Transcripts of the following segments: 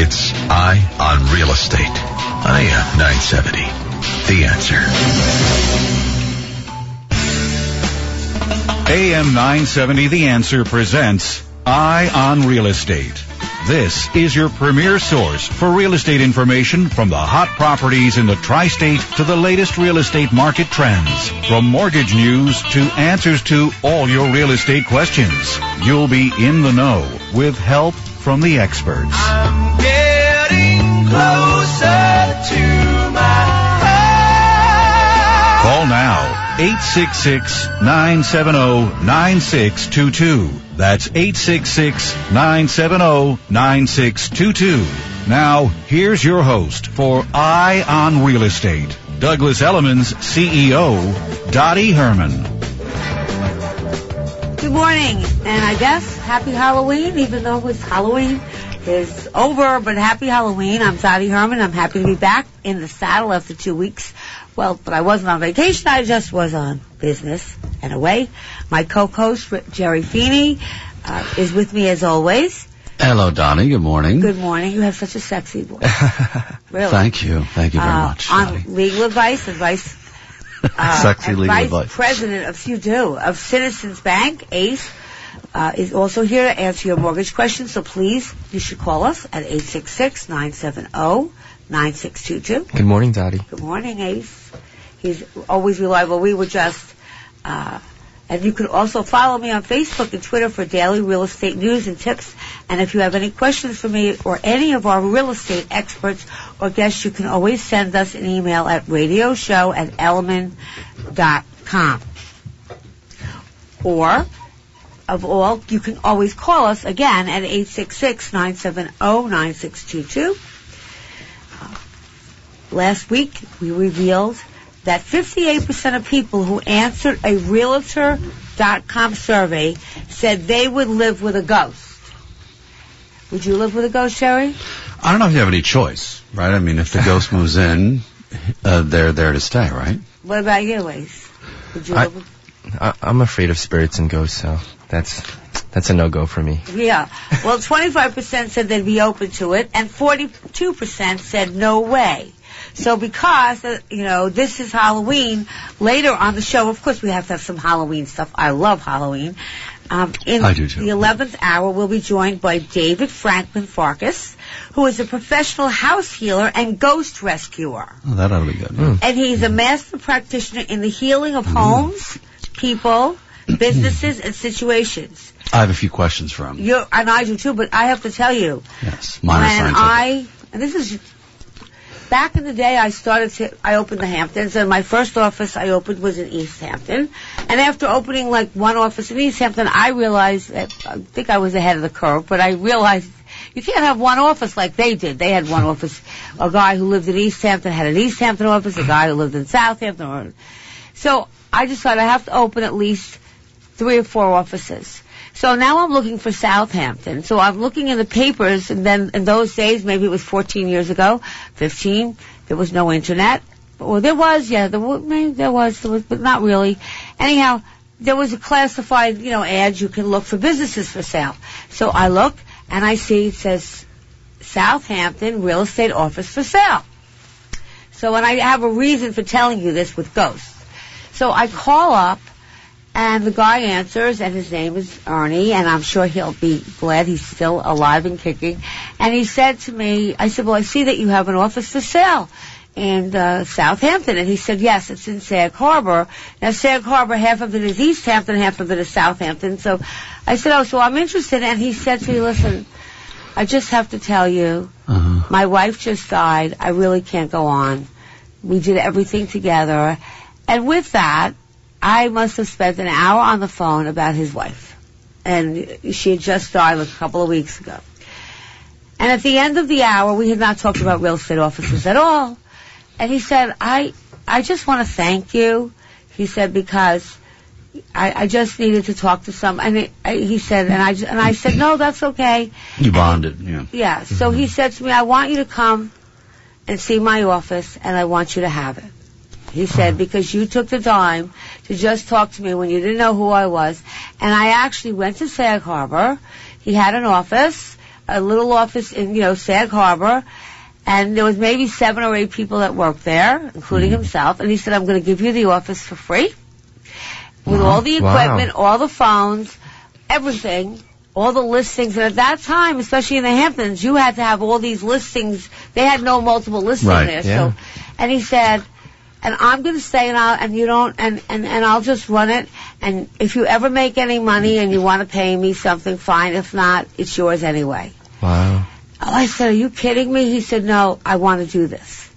It's Eye on Real Estate. IM uh, 970. The answer. AM 970 The Answer presents Eye on Real Estate. This is your premier source for real estate information from the hot properties in the tri-state to the latest real estate market trends. From mortgage news to answers to all your real estate questions. You'll be in the know with help from the experts. I'm getting closer to my heart. Call now 866-970-9622. That's 866-970-9622. Now, here's your host for Eye on Real Estate, Douglas Elliman's CEO, Dottie Herman. Good morning, and I guess happy Halloween, even though it's Halloween is over, but happy Halloween. I'm Dottie Herman. I'm happy to be back in the saddle after two weeks. Well, but I wasn't on vacation. I just was on business and away. My co-host, Jerry Feeney, uh, is with me as always. Hello, Dottie. Good morning. Good morning. You have such a sexy voice. Really. Thank you. Thank you very Uh, much. on Dottie. legal advice, advice uh, Sexy and legal vice advice. president of you do of Citizens Bank, Ace, uh, is also here to answer your mortgage questions. So please, you should call us at 866-970-9622. Good morning, Dottie. Good morning, Ace. He's always reliable. We were just, uh, and you can also follow me on Facebook and Twitter for daily real estate news and tips. And if you have any questions for me or any of our real estate experts or guests, you can always send us an email at radio show at elliman.com. Or, of all, you can always call us again at 866-970-9622. Last week, we revealed that 58% of people who answered a Realtor.com survey said they would live with a ghost. Would you live with a ghost, Jerry? I don't know if you have any choice, right? I mean, if the ghost moves in, uh, they're there to stay, right? What about you, Ace? Would you I- live with... I, I'm afraid of spirits and ghosts, so that's that's a no go for me. Yeah. Well, 25% said they'd be open to it, and 42% said no way. So because, uh, you know, this is Halloween, later on the show, of course we have to have some Halloween stuff. I love Halloween. Um, in I do too. the 11th hour, we'll be joined by David Franklin Farkas, who is a professional house healer and ghost rescuer. Oh, that ought to be good. yeah. And he's a master practitioner in the healing of homes, people, businesses, and situations. I have a few questions for him. You're, and I do too, but I have to tell you, Yes, mine are when. I, and this is, back in the day I started to, I opened the Hamptons, and my first office I opened was in East Hampton. And after opening like one office in East Hampton, I realized that, I think I was ahead of the curve, but I realized you can't have one office like they did. They had one office. A guy who lived in East Hampton had an East Hampton office, a guy who lived in Southampton. Or, so I decided I have to open at least three or four offices. So now I'm looking for Southampton. So I'm looking in the papers, and then in those days, maybe it was 14 years ago, 15, there was no internet. Well, there was, yeah, there was, there was, there was, but not really. Anyhow, there was a classified, you know, ad you can look for businesses for sale. So I look, and I see it says Southampton real estate office for sale. So, and I have a reason for telling you this with ghosts. So I call up, and the guy answers, and his name is Ernie, and I'm sure he'll be glad he's still alive and kicking. And he said to me, I said, well, I see that you have an office for sale in uh, Southampton. And he said, yes, it's in Sag Harbor. Now, Sag Harbor, half of it is East Hampton, half of it is Southampton. So I said, oh, so I'm interested. And he said to me, listen, I just have to tell you, Uh-huh. my wife just died. I really can't go on. We did everything together. And with that, I must have spent an hour on the phone about his wife. And she had just died a couple of weeks ago. And at the end of the hour, we had not talked about real estate offices at all. And he said, I, I just want to thank you. He said, because I, I just needed to talk to some, and it, I, he said, and I, and I said, no, that's okay. You bonded, yeah. Yeah. So he said to me, I want you to come and see my office, and I want you to have it. He said, because you took the time to just talk to me when you didn't know who I was. And I actually went to Sag Harbor. He had an office, a little office in, you know, Sag Harbor. And there was maybe seven or eight people that worked there, including hmm. himself. And he said, I'm going to give you the office for free with all the Wow. equipment, all the phones, everything, all the listings. And at that time, especially in the Hamptons, you had to have all these listings. They had no multiple listings Right, there. yeah. So, and he said, and I'm going to stay and I'll, and you don't, and, and, and I'll just run it. And if you ever make any money and you want to pay me something, fine. If not, it's yours anyway. Wow. Oh, I said, are you kidding me? He said, no, I want to do this.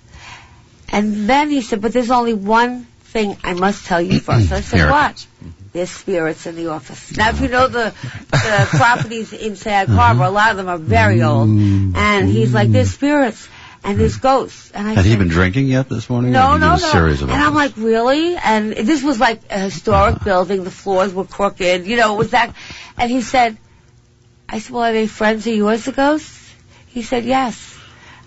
And then he said, but there's only one thing I must tell you first. I said, Here what? There's spirits in the office. Now, if you know the, the properties in Sag Harbor, a lot of them are very old. Mm. And he's like, there's spirits and there's hmm. ghosts. And I Had said, he been drinking yet this morning? no, no, no. was serious about and I'm this? like, really? And this was like a historic uh-huh. building. The floors were crooked. You know, it was that. And he said, I said, well, are they friends of yours, the ghosts? He said, yes.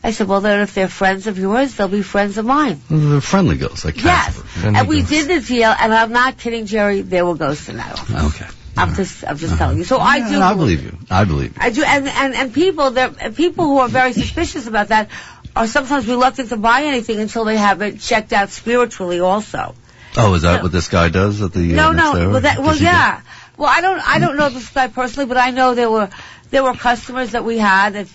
I said, well, then if they're friends of yours, they'll be friends of mine. Well, they're friendly ghosts, like Yes. Casper. And we did the deal, and I'm not kidding, Jerry. There were ghosts in that office. Okay. I'm just, I'm just uh-huh. telling you. So I Yeah, do. I believe you. I believe you. I do, and and and people, there, people who are very suspicious about that are sometimes reluctant to buy anything until they have it checked out spiritually, also. Oh, is that what this guy does at the No, uh, no. Well, that, well, yeah. Well, I don't, I don't know this guy personally, but I know there were, there were customers that we had that,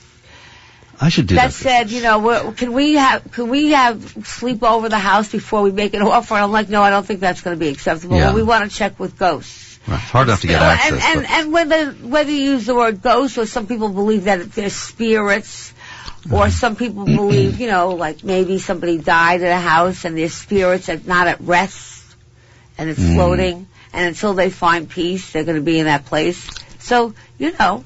I should do that that. said, you know, can we have, can we have sleep over the house before we make an offer? I'm like, no, I don't think that's going to be acceptable. Yeah. Well, we want to check with ghosts. Right. It's hard enough to get access. and, and, and whether, whether you use the word ghost or some people believe that they're spirits, or some people believe, you know, like maybe somebody died at a house and their spirits are not at rest and it's Mm. floating, and until they find peace, they're going to be in that place. So, you know,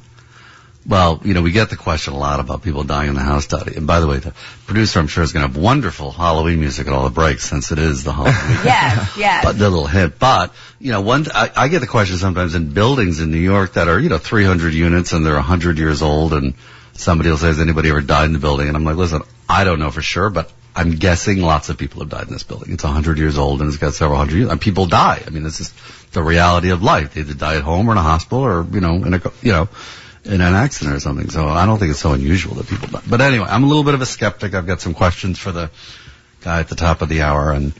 Well, you know, we get the question a lot about people dying in the house, Dottie. And by the way, the producer, I'm sure, is going to have wonderful Halloween music at all the breaks since it is the Halloween. yes, yes. But the little hint. But, you know, one, I, I get the question sometimes in buildings in New York that are, you know, 300 units and they're 100 years old and somebody will say, has anybody ever died in the building? And I'm like, listen, I don't know for sure, but I'm guessing lots of people have died in this building. It's 100 years old and it's got several hundred years. And people die. I mean, this is the reality of life. They either die at home or in a hospital or, you know, in a, co- you know, in an accident or something. So I don't think it's so unusual that people die. But anyway, I'm a little bit of a skeptic. I've got some questions for the guy at the top of the hour and,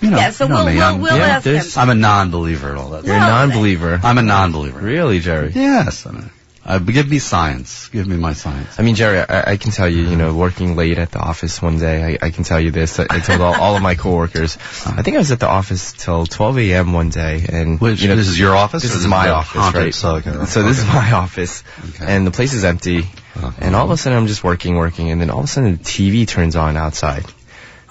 you know, yeah, so you know we'll, me. we'll, I'm, we'll yeah, ask him. I'm a non-believer in all that. You're a non-believer. I'm a non-believer. Really, Jerry? Yes. I mean, uh, give me science. Give me my science. I mean, Jerry, I, I can tell you, you know, working late at the office one day, I, I can tell you this. I, I told all, all of my coworkers. I think I was at the office till 12 a.m. one day, and Which, you know, this is your office? This is my office, haunted right? So, okay. So this is my office, Okay. and the place is empty. Uh-huh. And all of a sudden, I'm just working, working, and then all of a sudden, the TV turns on outside.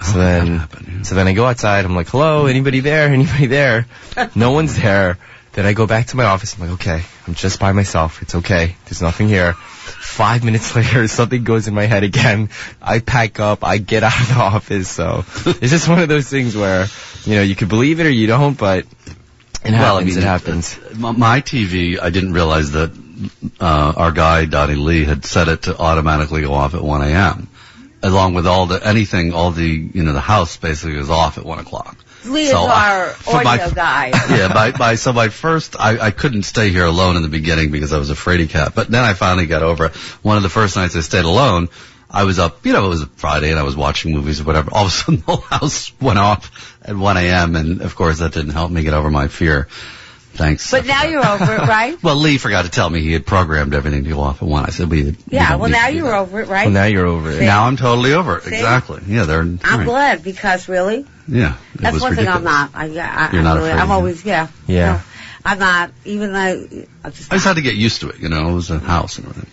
So then, happen? Yeah. so then I go outside. I'm like, "Hello, anybody there? Anybody there?" no one's there. Then I go back to my office. I'm like, "Okay, I'm just by myself. It's okay. There's nothing here." Five minutes later, something goes in my head again. I pack up. I get out of the office. So it's just one of those things where, you know, you could believe it or you don't, but it Well, I mean, it happens. uh, My, TV, I didn't realize that uh, our guy Donnie Lee had set it to automatically go off at 1 a.m. Along with all the anything, all the you know the house basically was off at one o'clock. Lee is So, our for audio my- guy. yeah, by, by, so my first, I, I couldn't stay here alone in the beginning because I was a fraidy cat, but then I finally got over it. One of the first nights I stayed alone, I was up, you know, it was a Friday and I was watching movies or whatever. All of a sudden the whole house went off at 1 a.m. and of course that didn't help me get over my fear. Thanks. But now you're over it, right? Well, Lee forgot to tell me he had programmed everything to go off at 1. I said, we, we Yeah, don't well now you're that. over it, right? Well, now you're over it. Now I'm totally over it. See? Exactly. Yeah, they're, I'm right. glad because really, Yeah. that's was one thing I'm not. I, I, You're I not really, afraid, I'm always yeah. Yeah. No, I'm not. Even though I just. I just had to get used to it, you know, it was a house and everything.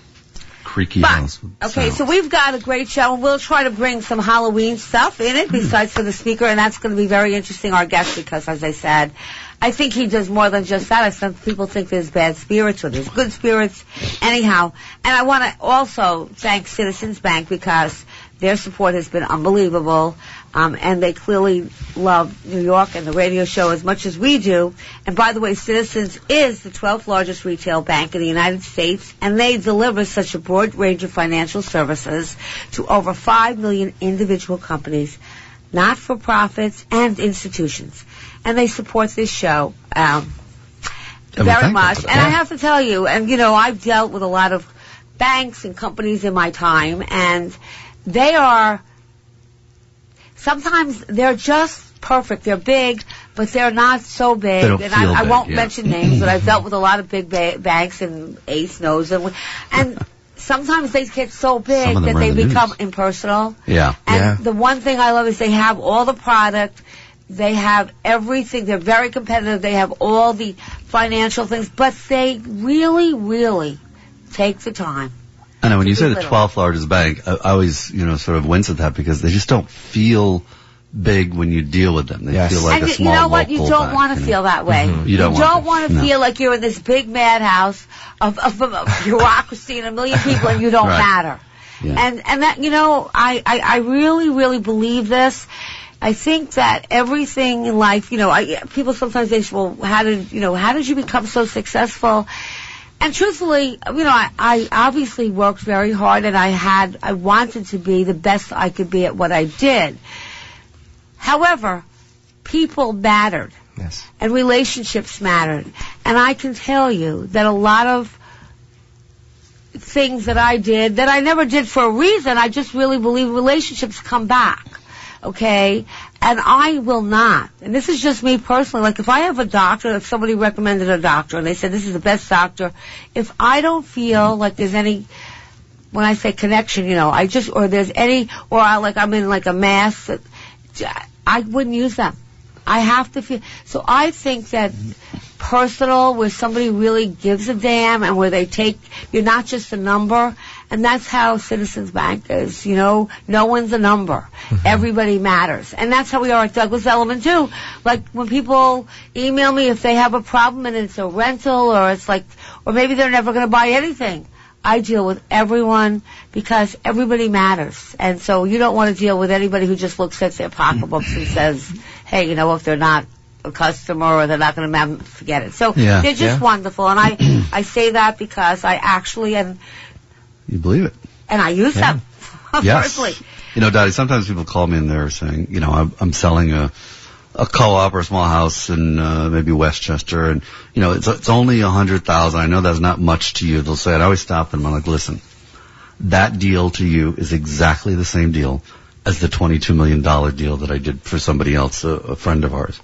creaky But, house. okay, so we've got a great show, and we'll try to bring some Halloween stuff in it besides for the speaker, and that's going to be very interesting, our guest, because as I said, I think he does more than just that. I some people think there's bad spirits or there's good spirits. Anyhow, and I want to also thank Citizens Bank because their support has been unbelievable. Um, and they clearly love New York and the radio show as much as we do. And by the way, Citizens is the 12th largest retail bank in the United States, and they deliver such a broad range of financial services to over 5 million individual companies, not-for-profits, and institutions. And they support this show. Um, very much. And I have to tell you, and you know, I've dealt with a lot of banks and companies in my time, and they are sometimes they're just perfect. They're big, but they're not so big. And I, I big, won't yeah. mention names, but I've dealt with a lot of big ba- banks, and Ace knows them. And sometimes they get so big Some of them that they the become news. impersonal. Yeah. And Yeah. the one thing I love is they have all the product. They have everything. They're very competitive. They have all the financial things, but they really, really take the time. I know when you say the Little. 12th largest bank, I, I always, you know, sort of wince at that because they just don't feel big when you deal with them. They Yes. feel like and a you- small you know what? You don't want to you know. feel that way. Mm-hmm. You don't want to. want to No. feel like you're in this big madhouse of, of, of bureaucracy and a million people and you don't Right. matter. Yeah. And and that you know, I, I I really really believe this. I think that everything in life, you know, I, people sometimes they say, well, how did you know, how did you become so successful? And truthfully, you know, I, I obviously worked very hard and I had, I wanted to be the best I could be at what I did. However, people mattered Yes. and relationships mattered. And I can tell you that a lot of things that I did that I never did for a reason, I just really believe relationships come back. Okay? And I will not. And this is just me personally. Like if I have a doctor, if somebody recommended a doctor and they said this is the best doctor, if I don't feel like there's any when I say connection, you know, I just or there's any or I like I'm in like a mass that I wouldn't use them. I have to feel so I think that personal where somebody really gives a damn and where they take you're not just a number and that's how Citizens Bank is, you know, no one's a number. Mm-hmm. Everybody matters. And that's how we are at Douglas Elliman too. Like when people email me if they have a problem and it's a rental or it's like or maybe they're never going to buy anything. I deal with everyone because everybody matters. And so you don't want to deal with anybody who just looks at their pocketbooks and says, hey, you know, if they're not a customer or they're not going to forget it. So Yeah. they're just Yeah. wonderful. And I, I say that because I actually, and, You believe it. and I use them Yes. personally. You know, Dottie, sometimes people call me and they're saying, you know, I'm, I'm selling a, a co-op or a small house in uh, maybe Westchester, and you know, it's it's only a hundred thousand. I know that's not much to you. They'll say it. I always stop them. I'm like, listen, that deal to you is exactly the same deal as the twenty-two million dollar deal that I did for somebody else, a, a friend of ours.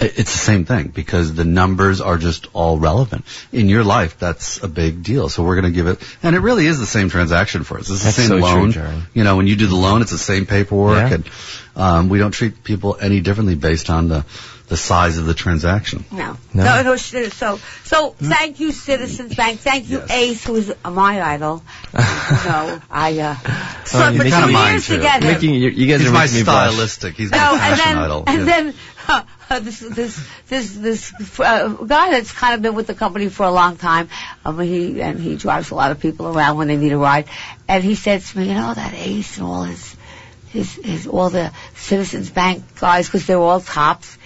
I- It's the same thing because the numbers are just all relevant. In your life, that's a big deal. So we're going to give it, and it really is the same transaction for us. It's the That's same so true, loan. Jerry. You know, when you do the loan, it's the same paperwork, Yeah. and um, we don't treat people any differently based on the the size of the transaction. No. No. No, no, so, so thank you, Citizens Bank. Thank you, Yes. Ace, who is my idol. no, I, uh, so Oh, for you're two making- years too. to. Making you, you guys He's are my making me blush. stylistic. He's No, my and then, idol. and Yeah. then, uh, this, this, this, this, uh, guy that's kind of been with the company for a long time, um, he, and he drives a lot of people around when they need a ride, and he said to me, you know, that Ace and all his, his, his, all the Citizens Bank guys, because they're all tops,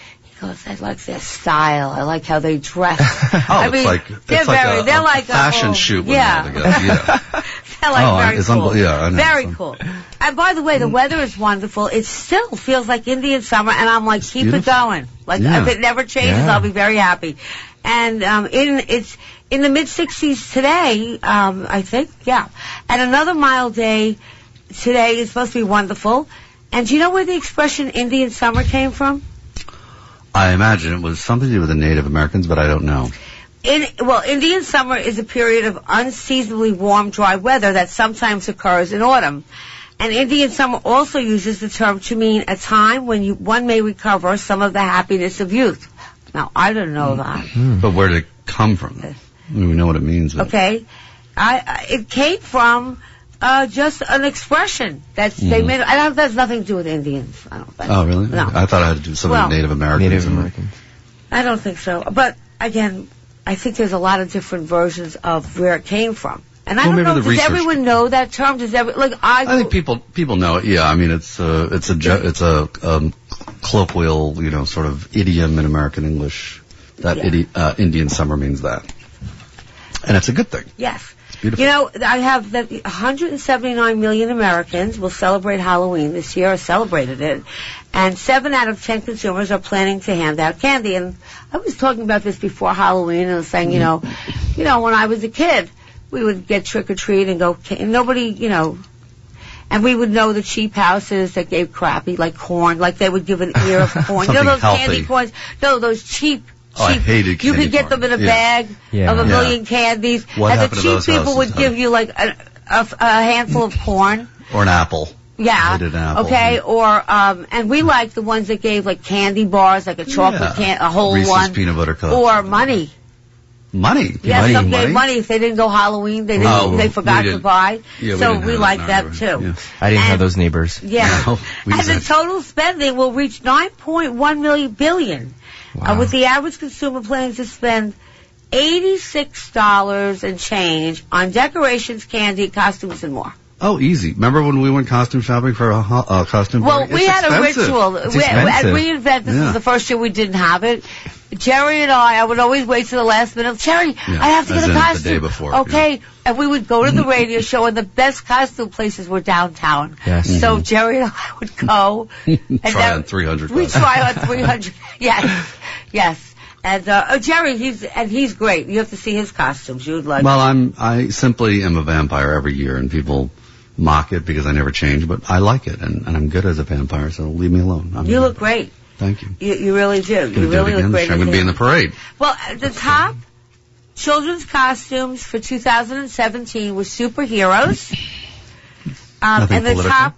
goes, I like their style. I like how they dress. Oh, I it's mean, like they're like very, a, they're a like fashion a whole, shoot. Yeah. they're yeah. They're like Oh, very it's cool. yeah, I know. Very It's cool. And by the way, the weather is wonderful. It still feels like Indian summer, and I'm like, keep it going. Like Yeah. if it never changes, Yeah. I'll be very happy. And um, in it's in the mid 60s today, um, I think. Yeah. And another mild day today is supposed to be wonderful. And do you know where the expression Indian summer came from? I imagine it was something to do with the Native Americans, but I don't know. In, well, Indian summer is a period of unseasonably warm, dry weather that sometimes occurs in autumn. And Indian summer also uses the term to mean a time when you, one may recover some of the happiness of youth. Now, I don't know hmm. that. Hmm. But where did it come from? Uh, we know what it means. But Okay? I, I it came from uh, just an expression that's they Mhm. made. I don't. That has nothing to do with Indians. I don't think. Oh, really? No. I thought I had to do something Well- with Native Americans. Native and- American. I don't think so. But again, I think there's a lot of different versions of where it came from. And I Well, don't know. Does research- everyone know that term? Does every like I? I think people people know it. Yeah, I mean it's a it's a it's a um, colloquial you know sort of idiom in American English that Yeah. idi- uh, Indian summer means that, and it's a good thing. Yes. Beautiful. You know, I have that 179 million Americans will celebrate Halloween this year, or celebrated it, and seven out of ten consumers are planning to hand out candy. And I was talking about this before Halloween, and saying, you mm-hmm. know, you know, when I was a kid, we would get trick or treat and go, and nobody, you know. And we would know the cheap houses that gave crappy, like corn, like they would give an ear of corn. you know those healthy. candy corns? No, those cheap, cheap. Oh, I hated You could get corn. them in a Yeah. bag Yeah. of a Yeah. million candies. What and the happened to cheap people would honey? give you like a, a, a handful of corn. Or an apple. Yeah. hated an apple. Okay. Or um, and we liked the ones that gave like candy bars, like a chocolate Yeah. can, a whole Reese's one, peanut butter cups. or money. Money. People Yeah, need some money. gave money if they didn't go Halloween. They didn't. Oh, they forgot to didn't. buy. Yeah, so didn't we have like that too. neighborhood. I didn't have those neighbors. Yeah. No, and the had- total spending will reach 9.1 million billion, uh, with the average consumer planning to spend eighty-six dollars and change on decorations, candy, costumes, and more. Oh, easy. Remember when we went costume shopping for a ho- uh, costume? Well, party? we It's had expensive. a ritual. It's We, at expensive. reInvent, this Yeah. was the first year we didn't have it. Jerry and I, I would always wait to the last minute. Jerry, Yeah, I have to as get a in the costume. day before, Okay, and we would go to the radio show, and the best costume places were downtown. Yes. So Jerry and I would go. and Mm-hmm. Try that- on 300 We try on 300. yes, yes. And uh, oh, Jerry, he's and he's great. You have to see his costumes. You would like. Well, I'm I simply am a vampire every year, and people mock it because I never change, but I like it, and, and I'm good as a vampire, so leave me alone. I'm you look great. Thank you. You, you really do. You really look great. I'm going to be in the parade. Well, at the top, children's costumes for 2017 were superheroes. Um, and the political? top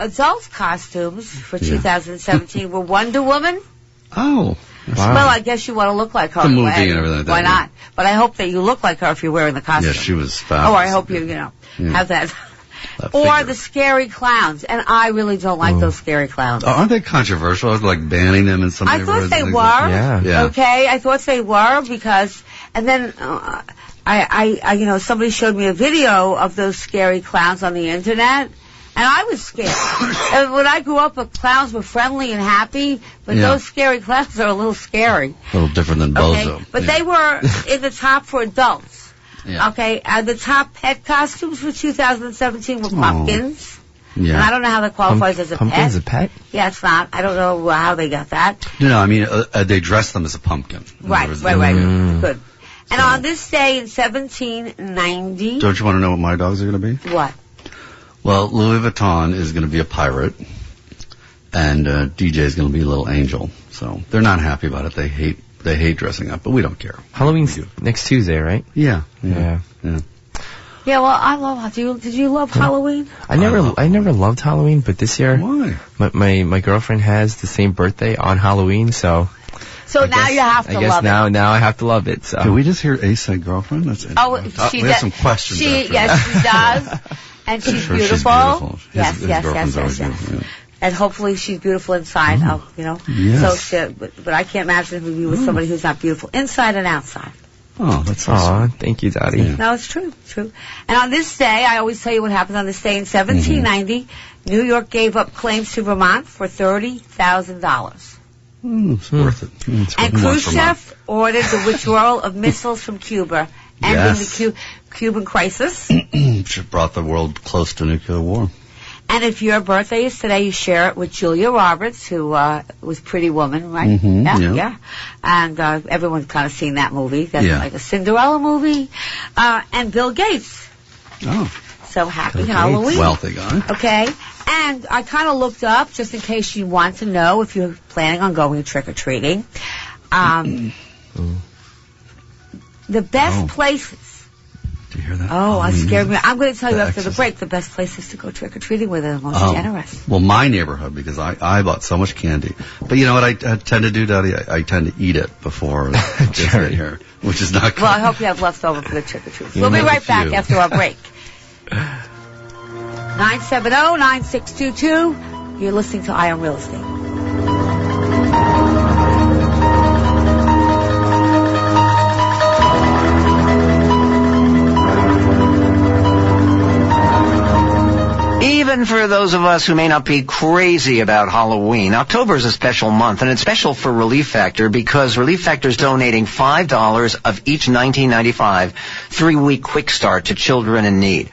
adult costumes for Yeah. 2017 were Wonder Woman. Oh, Wow. Well, I guess you want to look like her. The movie Why- and everything like that, Why yeah. not? But I hope that you look like her if you're wearing the costume. yeah, she was Oh. I hope you, you know, Yeah. have that. That or figure. the scary clowns. And I really don't like those scary clowns. Oh, aren't they controversial? I was like banning them in some I neighborhoods thought they were. like- Yeah. Yeah. Okay, I thought they were because, and then uh, I, I, I, you know, somebody showed me a video of those scary clowns on the internet, and I was scared. and when I grew up, clowns were friendly and happy, but Yeah. those scary clowns are a little scary. A little different than Okay, Bozo. but yeah. they were in the top for adults. Yeah. Okay, and the top pet costumes for 2017 were Oh. pumpkins. And I don't know how that qualifies as a Pumpkin's pet. a pet? Yeah, it's not. I don't know how they got that. No, no, I mean, uh, uh, they dressed them as a pumpkin. Right, right, right. Mm. Good. And So- on this day in 1790, Don't you want to know what my dogs are going to be? what? Well, Louis Vuitton is going to be a pirate, and uh, DJ is going to be a little angel. So they're not happy about it. They hate they hate dressing up, but we don't care. Halloween's next Tuesday, right? Yeah, Yeah. yeah. Yeah, well, I love. Do you, did you love Halloween? I never, love I never loved Halloween, but this year, Why? my, my my girlfriend has the same birthday on Halloween, so So I now guess- you have to I guess love now it. now I have to love it. So Can we just hear Ace say girlfriend? That's it. Oh, she we have some questions. She, after yes, she does, and she's Sure, beautiful. She's beautiful. His, yes, his yes, girlfriend's yes, yes, yes. beautiful. And hopefully she's beautiful inside. Oh, you know. Yes. So, she, but, but I can't imagine if you with somebody who's not beautiful inside and outside. Oh, that's so Aw, thank you, Dottie. Yeah. No, it's true, true. And on this day, I always tell you what happened on this day in 1790. Mm-hmm. New York gave up claims to Vermont for thirty thousand dollars, Mm, it's worth it. Mm, it's and worth more for mine. Khrushchev ordered the withdrawal of missiles from Cuba, ending Yes. the Cu- Cuban crisis. Which brought the world close to nuclear war. And if your birthday is today, you share it with Julia Roberts, who uh, was Pretty Woman, right? Mhm, yeah, yeah. yeah. And uh, everyone's kind of seen that movie. That's Yeah. like a Cinderella movie. Uh, and Bill Gates. Oh, So happy Bill Gates. Halloween. wealthy guy. Okay. And I kind of looked up just in case you want to know if you're planning on going trick or treating. Um, the best Oh. places Do you hear that? Oh, I Mm. scared me. I'm going to tell you after the break the best places to go trick or treating where they're the most Oh, generous. Well, my neighborhood because I, I bought so much candy. But you know what I, I tend to do, Dottie? I, I tend to eat it before Jerry. here, which is not good. Well, I hope you have leftover for the trick or treats. You We'll be right back after our break. 970-9622. You're listening to Eye on Real Estate. Even for those of us who may not be crazy about Halloween, October is a special month, and it's special for Relief Factor because Relief Factor is donating $5 of each 1995 three-week quick start to children in need.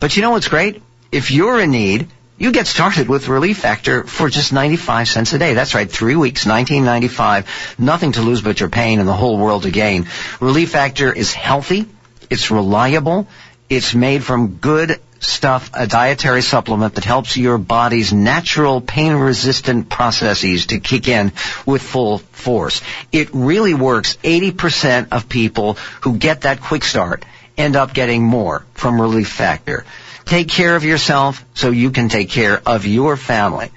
But you know what's great? If you're in need, you get started with Relief Factor for just 95 cents a day. That's right, three weeks, 1995. Nothing to lose but your pain and the whole world to gain. Relief Factor is healthy, it's reliable, it's made from good stuff, a dietary supplement that helps your body's natural pain-resistant processes to kick in with full force. It really works. 80% of people who get that quick start end up getting more from Relief Factor. Take care of yourself so you can take care of your family.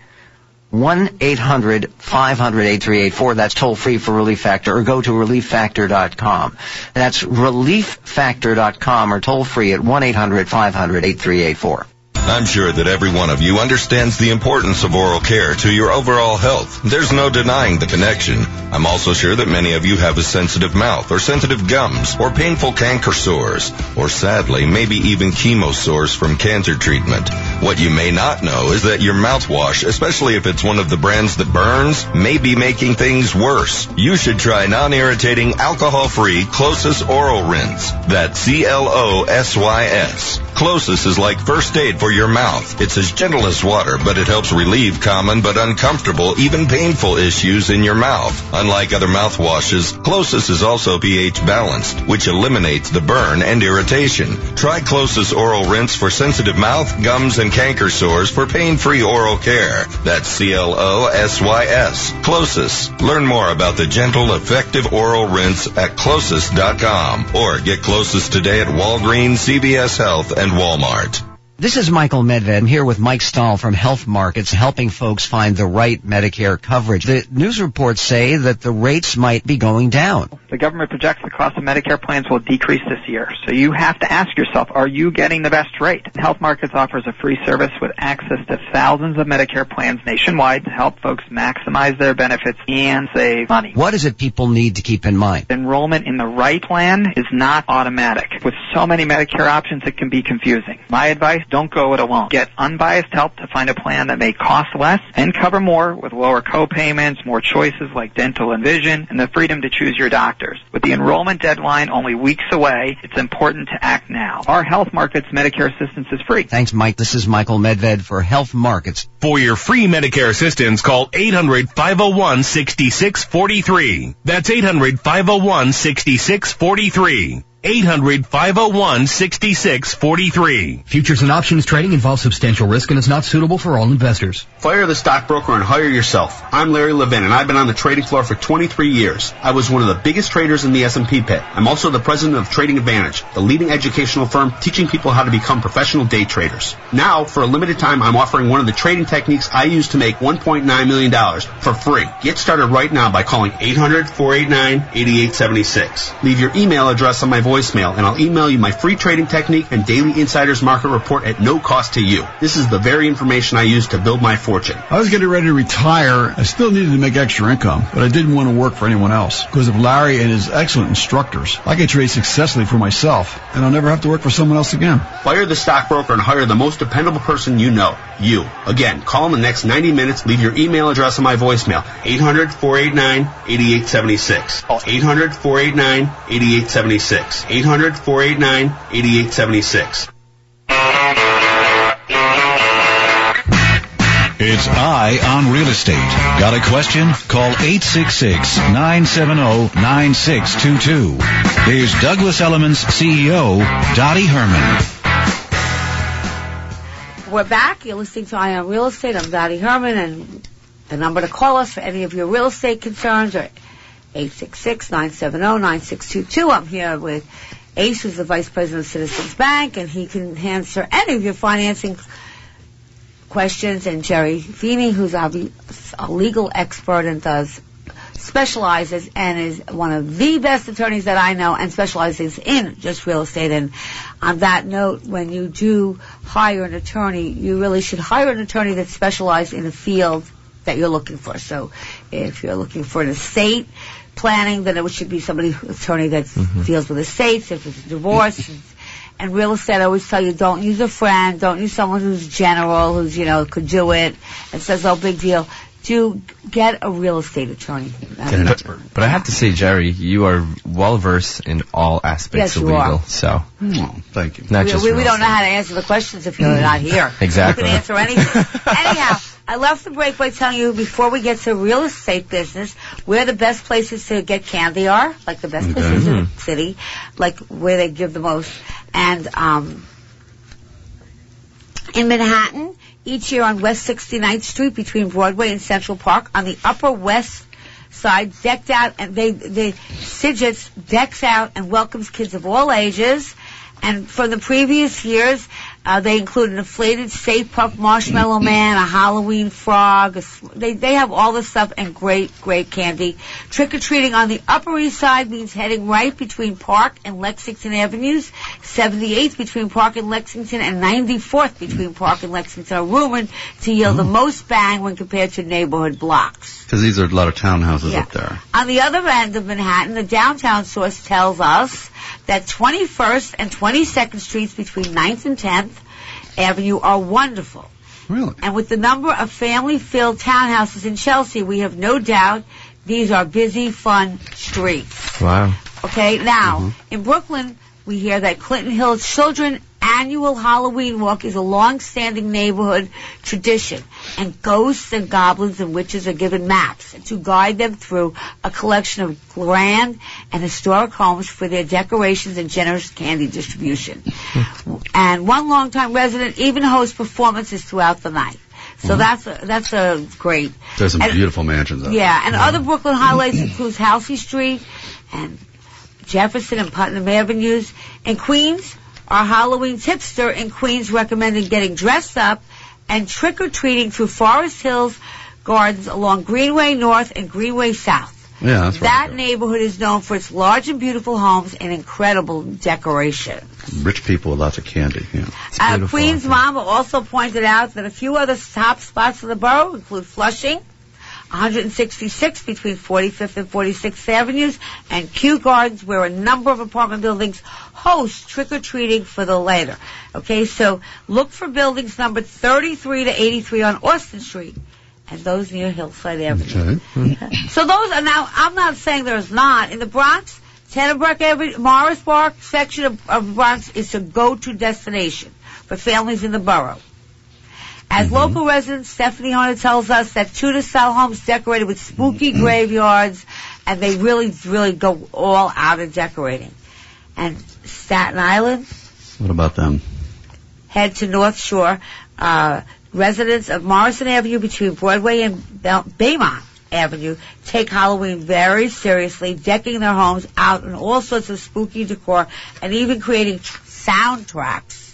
1-800-500-8384. That's toll free for Relief Factor or go to relieffactor.com. That's relieffactor.com or toll free at 1-800-500-8384. I'm sure that every one of you understands the importance of oral care to your overall health. There's no denying the connection. I'm also sure that many of you have a sensitive mouth or sensitive gums or painful canker sores or sadly maybe even chemo sores from cancer treatment. What you may not know is that your mouthwash, especially if it's one of the brands that burns, may be making things worse. You should try non-irritating alcohol-free CloSYS Oral Rinse. That's C-L-O-S-Y-S. CloSYS is like first aid for your mouth. It's as gentle as water, but it helps relieve common but uncomfortable, even painful issues in your mouth. Unlike other mouthwashes, CloSYS is also pH balanced, which eliminates the burn and irritation. Try CloSYS Oral Rinse for sensitive mouth, gums, and canker sores for pain-free oral care. That's C-L-O-S-Y-S. CloSYS. Learn more about the gentle, effective oral rinse at closys.com or get CloSYS today at Walgreens, CVS Health, and Walmart. This is Michael Medved. I'm here with Mike Stahl from Health Markets, helping folks find the right Medicare coverage. The news reports say that the rates might be going down. The government projects the cost of Medicare plans will decrease this year. So you have to ask yourself, are you getting the best rate? Health Markets offers a free service with access to thousands of Medicare plans nationwide to help folks maximize their benefits and save money. What is it people need to keep in mind? Enrollment in the right plan is not automatic. With so many Medicare options, it can be confusing. My advice, don't go it alone. Get unbiased help to find a plan that may cost less and cover more with lower co-payments, more choices like dental and vision, and the freedom to choose your doctors. With the enrollment deadline only weeks away, it's important to act now. Our Health Markets Medicare assistance is free. Thanks, Mike. This is Michael Medved for Health Markets. For your free Medicare assistance, call 800-501-6643. That's 800-501-6643. 800-501-6643. Futures and options trading involves substantial risk and is not suitable for all investors. Fire the stockbroker and hire yourself. I'm Larry Levin and I've been on the trading floor for 23 years. I was one of the biggest traders in the S&P pit. I'm also the president of Trading Advantage, the leading educational firm teaching people how to become professional day traders. Now, for a limited time, I'm offering one of the trading techniques I use to make $1.9 million for free. Get started right now by calling 800-489-8876. Leave your email address on my voicemail and I'll email you my free trading technique and daily insiders market report at no cost to you. This is the very information I use to build my fortune. I was getting ready to retire. I still needed to make extra income, but I didn't want to work for anyone else. Because of Larry and his excellent instructors, I can trade successfully for myself, and I'll never have to work for someone else again. Fire the stockbroker and hire the most dependable person you know. You. Again, call in the next 90 minutes. Leave your email address on my voicemail. 800-489-8876. Call 800-489-8876. 800-489-8876. It's Eye on Real Estate. Got a question? Call 866-970-9622. Here's Douglas Elliman's CEO, Dottie Herman. We're back. You're listening to Eye on Real Estate. I'm Dottie Herman, and the number to call us for any of your real estate concerns are 866-970-9622. I'm here with Ace who's the vice president of Citizens Bank, and he can answer any of your financing questions. And Jerry Feeney, who's a legal expert and does specializes and is one of the best attorneys that I know and specializes in just real estate. And on that note, when you do hire an attorney, you really should hire an attorney that specializes in the field that you're looking for. So if you're looking for an estate planning, then it should be somebody, attorney that mm-hmm. deals with estates, if it's a divorce. And real estate, I always tell you, don't use a friend, don't use someone who's general, who's, you know, could do it, and says, oh, big deal. Do get a real estate attorney. But, but I have to say, Jerry, you are well versed in all aspects Yes, of you legal. are. So hmm. thank you. Not we, just we, we don't know how to answer the questions if you're not mm. here. Exactly. You can answer anything. Anyhow, I left the break by telling you before we get to real estate business, where the best places to get candy are, like the best places in the city, like where they give the most. And um, in Manhattan, each year on West 69th Street between Broadway and Central Park, on the Upper West side, decked out, and they, the Sidgets decks out and welcomes kids of all ages. And from the previous years, uh, they include an inflated Stay Puft Marshmallow Man, a Halloween frog. A, they they have all this stuff and great great candy. Trick or treating on the Upper East Side means heading right between Park and Lexington Avenues. 78th between Park and Lexington, and 94th between Park and Lexington are rumored to yield the most bang when compared to neighborhood blocks. Because these are a lot of townhouses Yeah. up there. On the other end of Manhattan, the downtown source tells us that 21st and 22nd Streets between 9th and 10th Avenue are wonderful. Really? And with the number of family-filled townhouses in Chelsea, we have no doubt these are busy, fun streets. Wow. Okay, now, mm-hmm. in Brooklyn, we hear that Clinton Hill's Children Annual Halloween Walk is a long-standing neighborhood tradition, and ghosts and goblins and witches are given maps to guide them through a collection of grand and historic homes for their decorations and generous candy distribution. Hmm. and one longtime resident even hosts performances throughout the night. So hmm. that's a, that's a great. There's some and- beautiful mansions out yeah, and other Brooklyn hmm. highlights includes Halsey Street and Jefferson and Putnam Avenues. In Queens, our Halloween tipster in Queens recommended getting dressed up and trick-or-treating through Forest Hills Gardens along Greenway North and Greenway South. Yeah, that's That neighborhood is known for its large and beautiful homes and incredible decoration. Rich people with lots of candy. Yeah. Uh, Queen's Mama also pointed out that a few other top spots in the borough include Flushing, 166 between 45th and 46th Avenues, and Kew Gardens, where a number of apartment buildings host trick-or-treating for the later. Okay, so look for buildings numbered 33 to 83 on Austin Street, and those near Hillside Avenue. Hmm. So those are now, I'm not saying there's not. In the Bronx, Tenbroeck Avenue, Morris Park section of, of Bronx is a go-to destination for families in the borough. As local resident Stephanie Horner tells us that Tudor style homes decorated with spooky graveyards and they really, really go all out of decorating. And Staten Island, What about them? head to North Shore. Uh, residents of Morrison Avenue between Broadway and Bel- Baymont Avenue take Halloween very seriously, decking their homes out in all sorts of spooky decor and even creating soundtracks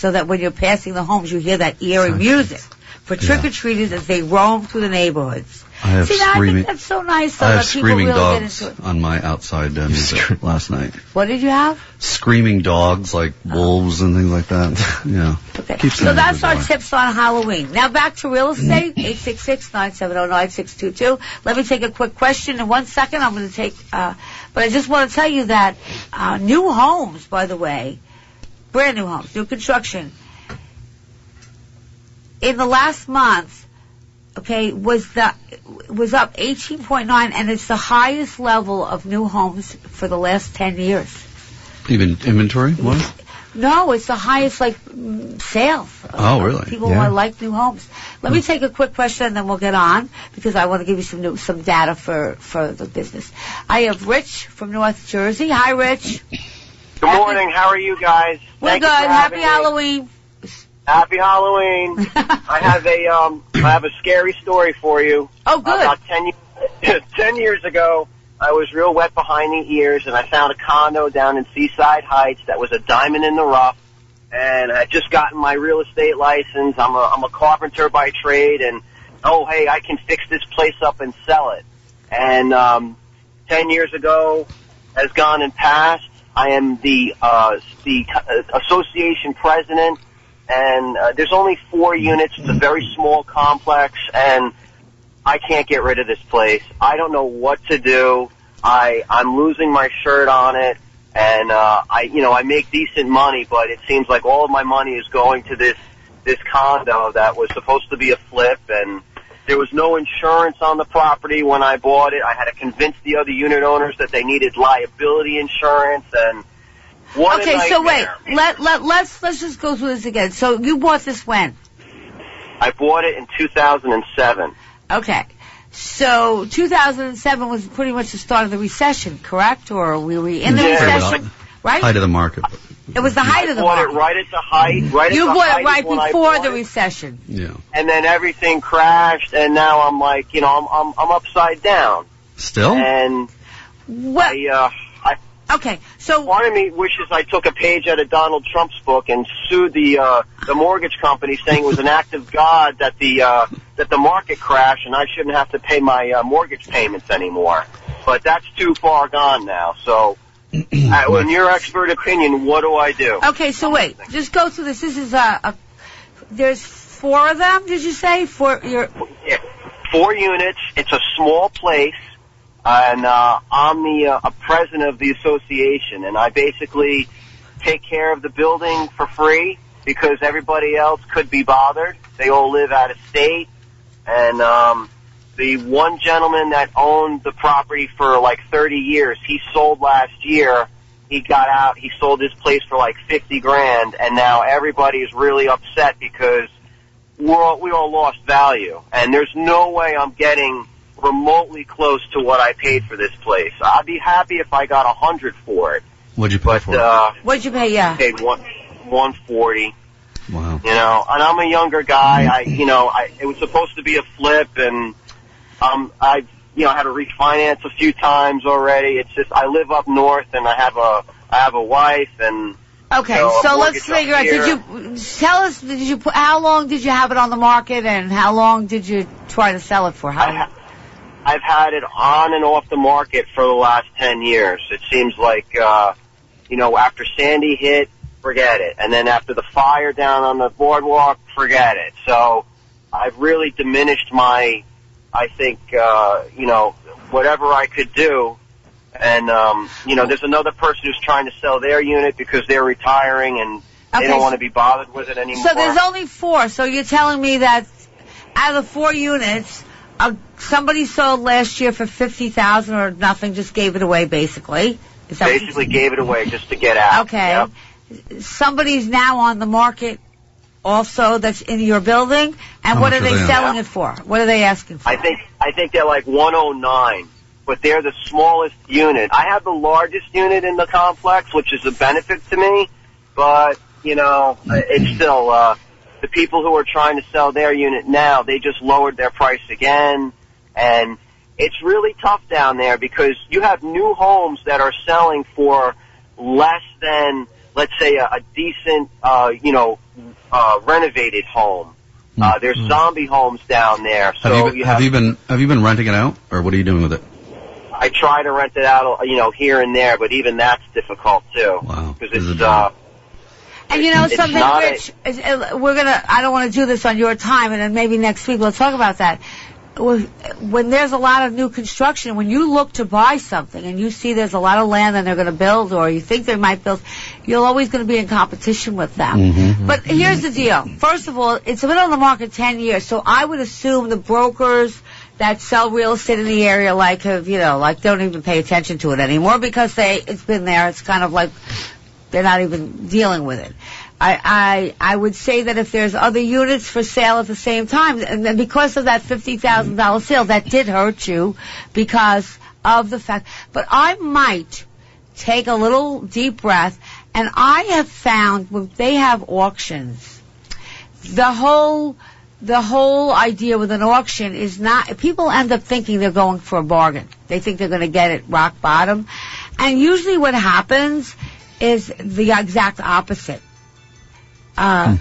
so that when you're passing the homes, you hear that eerie music for trick-or-treaters as they roam through the neighborhoods. I have See, now, I screaming. think that's so nice. though, I have that people screaming really get dogs into it. on my outside uh, music last night. What did you have? Screaming dogs like wolves and things like that. yeah. Okay. Keeps So that's our tips on Halloween. Now back to real estate, 866-970-9622. Let me take a quick question in one second. I'm going to take, uh, but I just want to tell you that, uh, new homes, by the way, brand new homes, new construction, in the last month, okay, was the, was up 18.9 and it's the highest level of new homes for the last 10 years. Even inventory? was? No, it's the highest like mm, sales. Oh, really? People Yeah. want like new homes. Let me take a quick question and then we'll get on because I want to give you some new, some data for for the business. I have Rich from North Jersey. Hi, Rich. Good morning. How are you guys? We're Thank good. Happy having me. Halloween. Happy Halloween. I have a um I have a scary story for you. Oh, good. About ten years ten years ago, I was real wet behind the ears, and I found a condo down in Seaside Heights that was a diamond in the rough. And I had just gotten my real estate license. I'm a I'm a carpenter by trade, and oh hey, I can fix this place up and sell it. And um, ten years ago has gone and passed. I am the uh, the uh, association president, and uh, there's only four units. It's a very small complex, and I can't get rid of this place. I don't know what to do. I I'm losing my shirt on it, and uh, I you know I make decent money, but it seems like all of my money is going to this this condo that was supposed to be a flip, and there was no insurance on the property when I bought it. I had to convince the other unit owners that they needed liability insurance, and what a okay, so wait. Let let let's let's just go through this again. So you bought this when? I bought it in 2007. Okay. So 2007 was pretty much the start of the recession, correct? Or were we in the Yeah. recession? Right? Height of the market. It was the height I of the bought market. it right at the height. Right you at the bought height it right is when I before the recession. Yeah. and then everything crashed, and now I'm like, you know, I'm I'm, I'm upside down. Still? And What? I, uh, I, okay, so part of me wishes I took a page out of Donald Trump's book and sued the uh, the mortgage company, saying it was an act of God that the uh, that the market crashed, and I shouldn't have to pay my uh, mortgage payments anymore. But that's too far gone now. So, uh, in your expert opinion, what do I do? Okay, so wait. Just go through this. This is a, a there's four of them, did you say? Four you're Yeah, four units. It's a small place, and uh, I'm the uh, a president of the association, and I basically take care of the building for free because everybody else could be bothered. They all live out of state, and um, the one gentleman that owned the property for like 30 years, he sold last year. He got out. He sold his place for like 50 grand, and now everybody is really upset because we're all, we all lost value, and there's no way I'm getting remotely close to what I paid for this place. I'd be happy if I got a hundred for it, What'd you pay but for it? uh, what'd you pay? Yeah. paid one one forty. Wow. You know, and I'm a younger guy. I, you know, I it was supposed to be a flip, and um, I've you know, had to refinance a few times already. It's just I live up north, and I have a I have a wife, and Okay, So, a so let's figure out. Did you tell us? Did you? How long did you have it on the market, and how long did you try to sell it for? How? I I've had it on and off the market for the last 10 years. It seems like, uh, you know, after Sandy hit, forget it. And then after the fire down on the boardwalk, forget it. So I've really diminished my, I think, uh, you know, whatever I could do. And, um, you know, there's another person who's trying to sell their unit because they're retiring and they don't so- want to be bothered with it anymore. So there's only four. So you're telling me that out of the four units, uh, somebody sold last year for fifty thousand or nothing, just gave it away, basically. Is that what- Basically gave it away just to get out. Okay. Yep. Somebody's now on the market, also that's in your building. And How what much are are they they on? selling it for? What are they asking for? I think I think they're like 109, but they're the smallest unit. I have the largest unit in the complex, which is a benefit to me. But you know, it's still uh, the people who are trying to sell their unit now. They just lowered their price again, and it's really tough down there because you have new homes that are selling for less than, let's say, a, a decent, uh, you know, uh, renovated home. Uh, there's zombie homes down there, so have you, you have have you been have you been renting it out or what are you doing with it? I try to rent it out, you know, here and there, but even that's difficult too. Wow. Because it's, uh, And you know It's something, not a- Rich? is- uh, we're gonna. I don't want to do this on your time, and then maybe next week we'll talk about that. When when there's a lot of new construction, when you look to buy something and you see there's a lot of land that they're going to build, or you think they might build, you're always going to be in competition with them. Mm-hmm. But here's the deal. First of all, it's been on the market 10 years, so I would assume the brokers that sell real estate in the area like have, you know, like don't even pay attention to it anymore because they, it's been there. It's kind of like they're not even dealing with it. I, I, I would say that if there's other units for sale at the same time, and then because of that $50,000 sale, that did hurt you because of the fact, but I might take a little deep breath and I have found when they have auctions, the whole the whole idea with an auction is not people end up thinking they're going for a bargain They think they're going to get it rock bottom. And usually what happens is the exact opposite. Uh,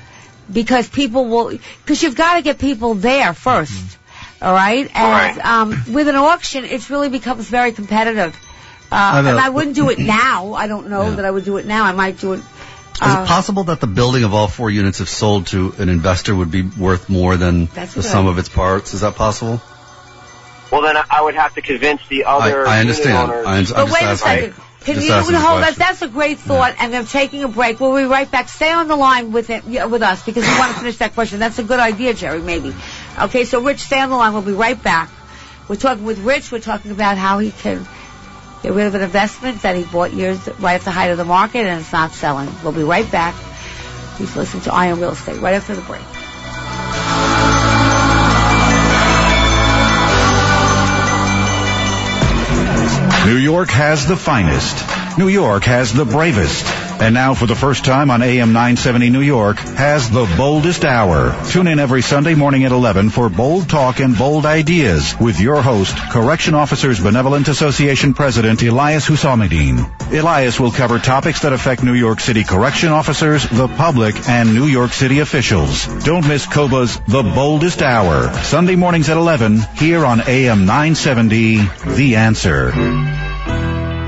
because people will, because you've got to get people there 1st All right. And, um, with an auction, it really becomes very competitive. Uh, I and I wouldn't do it now. I don't know that I would do it now. I might do it. Is uh, it possible that the building of all four units, if sold to an investor, would be worth more than the good. sum of its parts? Is that possible? Well, then I- I would have to convince the other. I unit understand. owners- I, I'm But just wait a asking. second. Can just you hold that? That's a great thought, and they're taking a break. We'll be right back. Stay on the line with it, yeah, with us because we want to finish that question. That's a good idea, Jerry. Maybe. Okay, so Rich, stay on the line. We'll be right back. We're talking with Rich. We're talking about how he can get rid of an investment that he bought years right at the height of the market and it's not selling. We'll be right back. Please listen to Eye on Real Estate right after the break. New York has the finest. New York has the bravest. And now for the first time on AM 970 New York has the boldest hour. Tune in every Sunday morning at 11 for bold talk and bold ideas with your host, Correction Officers Benevolent Association President Elias Husamudeen. Elias will cover topics that affect New York City correction officers, the public, and New York City officials. Don't miss COBA's The Boldest Hour. Sunday mornings at 11 here on AM 970 The Answer.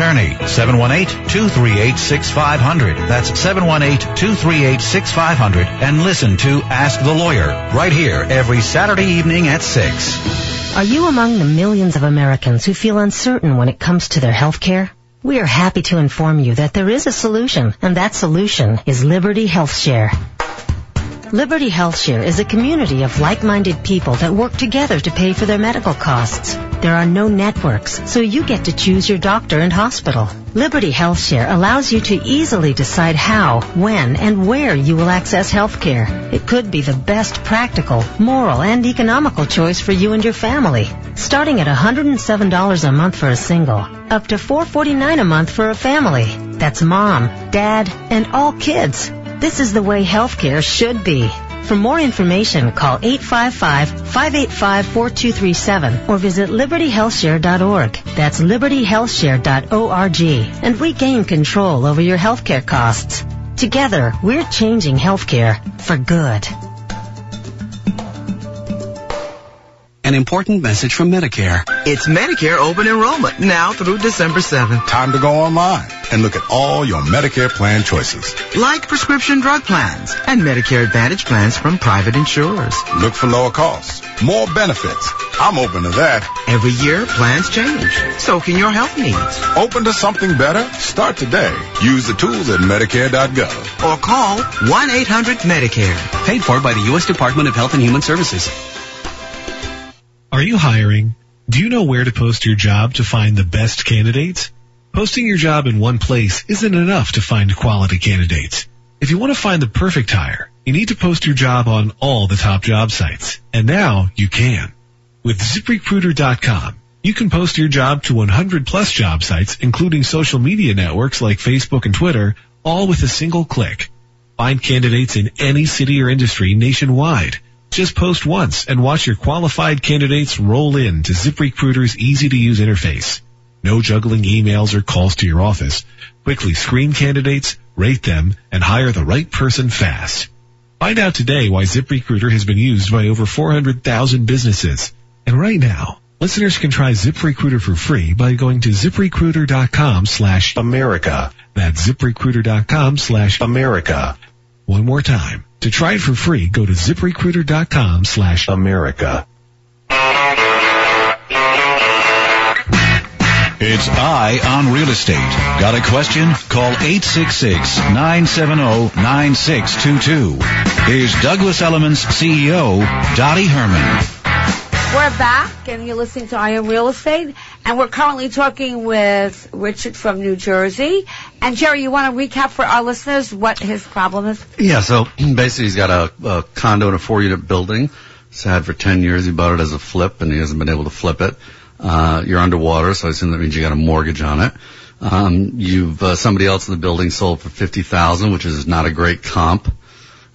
718-238-6500. That's 718-238-6500 and listen to Ask the Lawyer right here every Saturday evening at 6. Are you among the millions of Americans who feel uncertain when it comes to their health care? We are happy to inform you that there is a solution, and that solution is Liberty Health Share. Liberty HealthShare is a community of like-minded people that work together to pay for their medical costs. There are no networks, so you get to choose your doctor and hospital. Liberty HealthShare allows you to easily decide how, when, and where you will access healthcare. It could be the best practical, moral, and economical choice for you and your family. Starting at $107 a month for a single, up to $449 a month for a family. That's mom, dad, and all kids. This is the way healthcare should be. For more information, call 855-585-4237 or visit libertyhealthshare.org. That's libertyhealthshare.org and regain control over your healthcare costs. Together, we're changing healthcare for good. An important message from Medicare. It's Medicare open enrollment now through December 7th. Time to go online and look at all your Medicare plan choices. Like prescription drug plans and Medicare Advantage plans from private insurers. Look for lower costs, more benefits. I'm open to that. Every year, plans change. So can your health needs. Open to something better? Start today. Use the tools at Medicare.gov. Or call 1-800-MEDICARE. Paid for by the U.S. Department of Health and Human Services. Are you hiring? Do you know where to post your job to find the best candidates? Posting your job in one place isn't enough to find quality candidates. If you want to find the perfect hire, you need to post your job on all the top job sites. And now you can. With ZipRecruiter.com, you can post your job to 100 plus job sites, including social media networks like Facebook and Twitter, all with a single click. Find candidates in any city or industry nationwide. Just post once and watch your qualified candidates roll in to ZipRecruiter's easy to use interface. No juggling emails or calls to your office. Quickly screen candidates, rate them, and hire the right person fast. Find out today why ZipRecruiter has been used by over 400,000 businesses. And right now, listeners can try ZipRecruiter for free by going to ziprecruiter.com slash America. That's ziprecruiter.com slash America. One more time. To try it for free, go to ziprecruiter.com slash America. It's Eye on Real Estate. Got a question? Call 866-970-9622. Here's Douglas Elliman's CEO, Dottie Herman. We're back, and you're listening to Eye on Real Estate, and we're currently talking with Richard from New Jersey. And Jerry, you want to recap for our listeners what his problem is? Yeah, so basically he's got a, a condo in a four-unit building. It's had for 10 years. He bought it as a flip, and he hasn't been able to flip it. Uh, you're underwater, so I assume that means you got a mortgage on it. Um, you've uh, somebody else in the building sold for fifty thousand, which is not a great comp.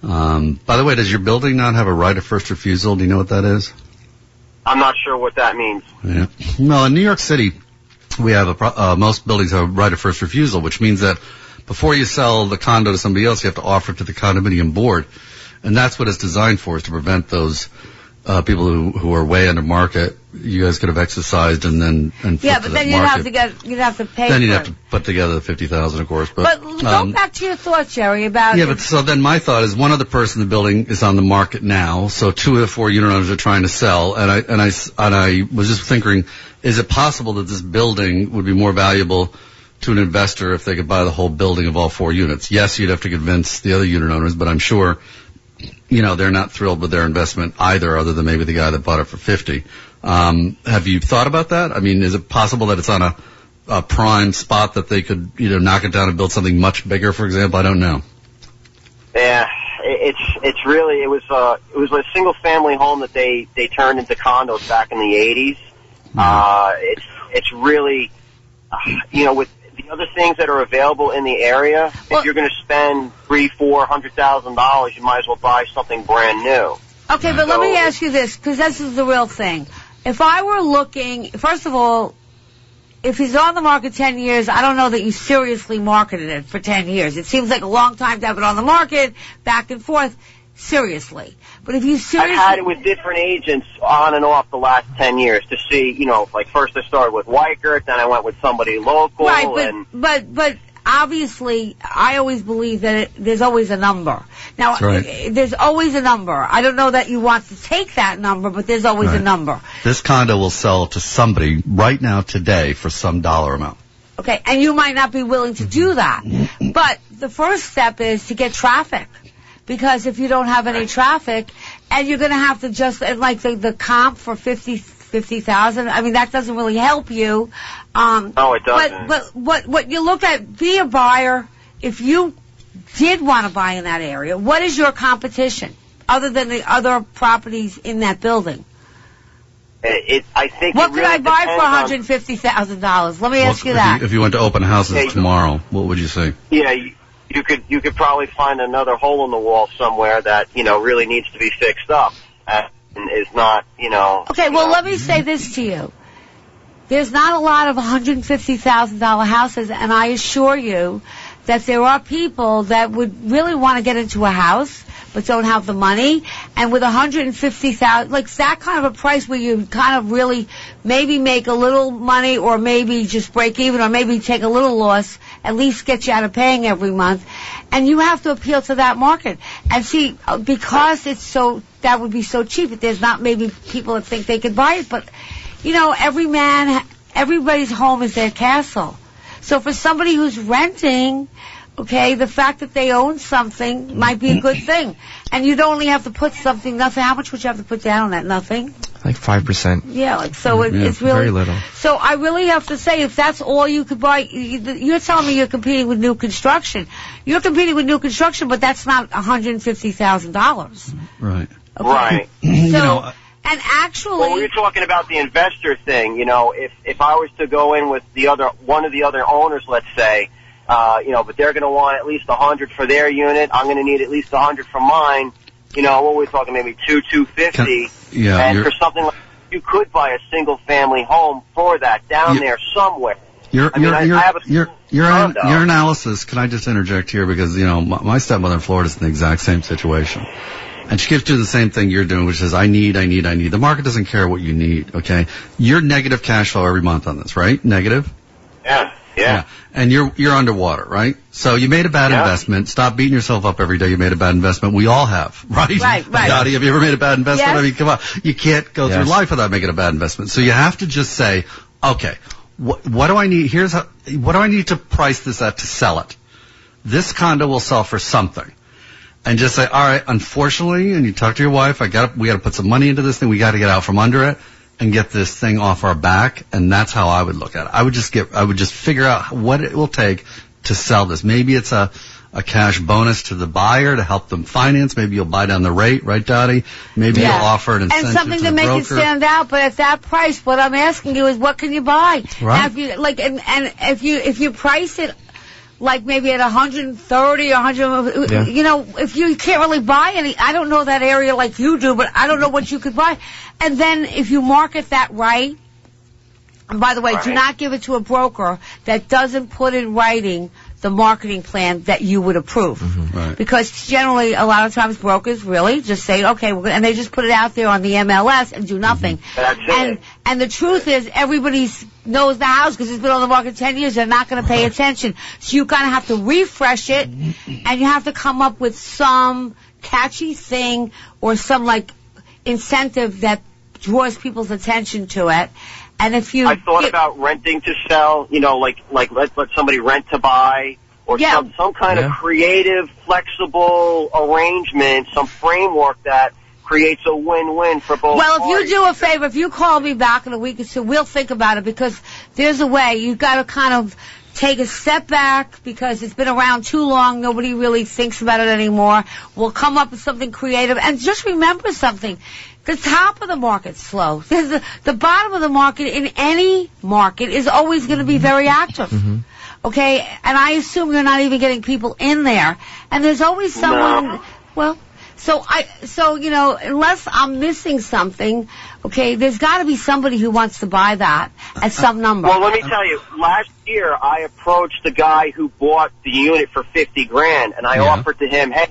Um, by the way, does your building not have a right of first refusal? Do you know what that is? I'm not sure what that means. Yeah. Well, in New York City, we have a pro- uh, most buildings have a right of first refusal, which means that before you sell the condo to somebody else, you have to offer it to the condominium board, and that's what it's designed for, is to prevent those uh, people who who are way under market. You guys could have exercised and then and Yeah, but then you'd market. have to get, you'd have to pay then you'd it. have to put together the fifty thousand, of course. But, But go um, back to your thoughts, Jerry, about yeah, but so then my thought is one other person in the building is on the market now. So two of the four unit owners are trying to sell, and I and I and I was just thinking, is it possible that this building would be more valuable to an investor if they could buy the whole building of all four units? Yes, you'd have to convince the other unit owners, but I'm sure, you know, they're not thrilled with their investment either, other than maybe the guy that bought it for fifty. Um, have you thought about that? I mean, is it possible that it's on a a prime spot that they could, you know, knock it down and build something much bigger, for example? I don't know. Yeah, it's it's really it was a it was a single family home that they they turned into condos back in the 80s. Uh, it's it's really uh, you know with the other things that are available in the area, if you're going to spend three four hundred thousand dollars, you might as well buy something brand new. Okay, but let me ask you this, because this is the real thing. If I were looking, first of all, if he's on the market 10 years, I don't know that you seriously marketed it for 10 years. It seems like a long time to have it on the market, back and forth, seriously. But if you seriously... I've had it with different agents on and off the last ten years to see, you know, like first I started with Weichert, then I went with somebody local, Right, but, and but, but obviously, I always believe that it, there's always a number. Now, right. there's always a number. I don't know that you want to take that number, but there's always a number. This condo will sell to somebody right now today for some dollar amount. Okay, and you might not be willing to do that. But the first step is to get traffic. Because if you don't have any traffic, and you're gonna have to just, and like the, the comp for fifty, fifty thousand, I mean, that doesn't really help you. Um, No, it doesn't. But, but what, what you look at, be a buyer, if you did want to buy in that area, what is your competition? Other than the other properties in that building? it, it I think What it could really I buy for depends on- hundred and fifty thousand dollars? Let me ask you if, that. You, if you went to open houses Yeah, tomorrow, what would you say? Yeah, you, you could you could probably find another hole in the wall somewhere that you know really needs to be fixed up and is not you know. Okay, well, let me say this to you. There's not a lot of $150,000 houses, and I assure you that there are people that would really want to get into a house but don't have the money. And with 150,000, like that kind of a price where you kind of really maybe make a little money or maybe just break even or maybe take a little loss, at least get you out of paying every month. And you have to appeal to that market. And see, uh, because it's so, that would be so cheap, there's not maybe people that think they could buy it, but you know, every man, everybody's home is their castle. So for somebody who's renting, okay, the fact that they own something might be a good thing. And you'd only have to put something, nothing, how much would you have to put down on that? Nothing? Like 5%. Yeah, like, so it, Yeah, it's really, very little. so I really have to say, if that's all you could buy, you- you're telling me you're competing with new construction. You're competing with new construction, but that's not $150,000. Right. Right. So, uh, and actually, Well, we were talking about the investor thing. You know, if if I was to go in with the other one of the other owners, let's say, uh, you know, but they're going to want at least a hundred for their unit. I'm going to need at least a hundred for mine. You know, what were we talking? Maybe two, two fifty. yeah, And for something like you could buy a single family home for that down there somewhere. Your I mean, your I- your I have a your your, your analysis. Can I just interject here because you know my, my stepmother in Florida is in the exact same situation, and she keeps doing the same thing you're doing, which is I need, I need, I need. The market doesn't care what you need. Okay, you're negative cash flow every month on this, right? Negative. Yeah. Yeah. And you're you're underwater, right? So you made a bad Yeah. investment. Stop beating yourself up every day. You made a bad investment. We all have, right? Right, right. Dottie, have you ever made a bad investment? Yes. I mean, come on. You can't go Yes. through life without making a bad investment. So you have to just say, okay, what, what do I need? Here's how, what do I need to price this at to sell it? This condo will sell for something. And just say, all right, unfortunately, and you talk to your wife, I got, we got to put some money into this thing. We got to get out from under it and get this thing off our back. And that's how I would look at it. I would just get, I would just figure out what it will take to sell this. Maybe it's a, a cash bonus to the buyer to help them finance. Maybe you'll buy down the rate, right, Dottie? Maybe Yeah. you'll offer an and something to to make broker. it stand out. But at that price, what I'm asking you is, what can you buy? Right. Now, if you like, and, and if you if you price it like maybe at 130 or 100, Yeah. you know, if you can't really buy any, I don't know that area like you do, but I don't know what you could buy. And then if you market that right. And by the way, do not give it to a broker that doesn't put in writing the marketing plan that you would approve. Mm-hmm. Right. Because generally, a lot of times brokers really just say, okay, we're gonna, and they just put it out there on the MLS and do mm-hmm. nothing. That's And and the truth is, everybody knows the house because it's been on the market ten years. They're not going to pay attention. So you kind of have to refresh it, and you have to come up with some catchy thing or some like incentive that draws people's attention to it. And if you I thought get- about renting to sell, you know, like like let let somebody rent to buy or Yeah. some some kind Yeah. of creative, flexible arrangement, some framework that creates a win-win for both. Well, if parties. you do a favor, if you call me back in a week or two, we'll think about it because there's a way. You've got to kind of take a step back because it's been around too long. Nobody really thinks about it anymore. We'll come up with something creative. And just remember something. The top of the market's slow. The, the bottom of the market in any market is always going to be very active. Mm-hmm. Okay? And I assume you're not even getting people in there. And there's always someone, No. well, so I, so you know, unless I'm missing something, okay, there's got to be somebody who wants to buy that at some number. Well, let me tell you. Last year, I approached the guy who bought the unit for fifty grand, and I Yeah. offered to him, "Hey,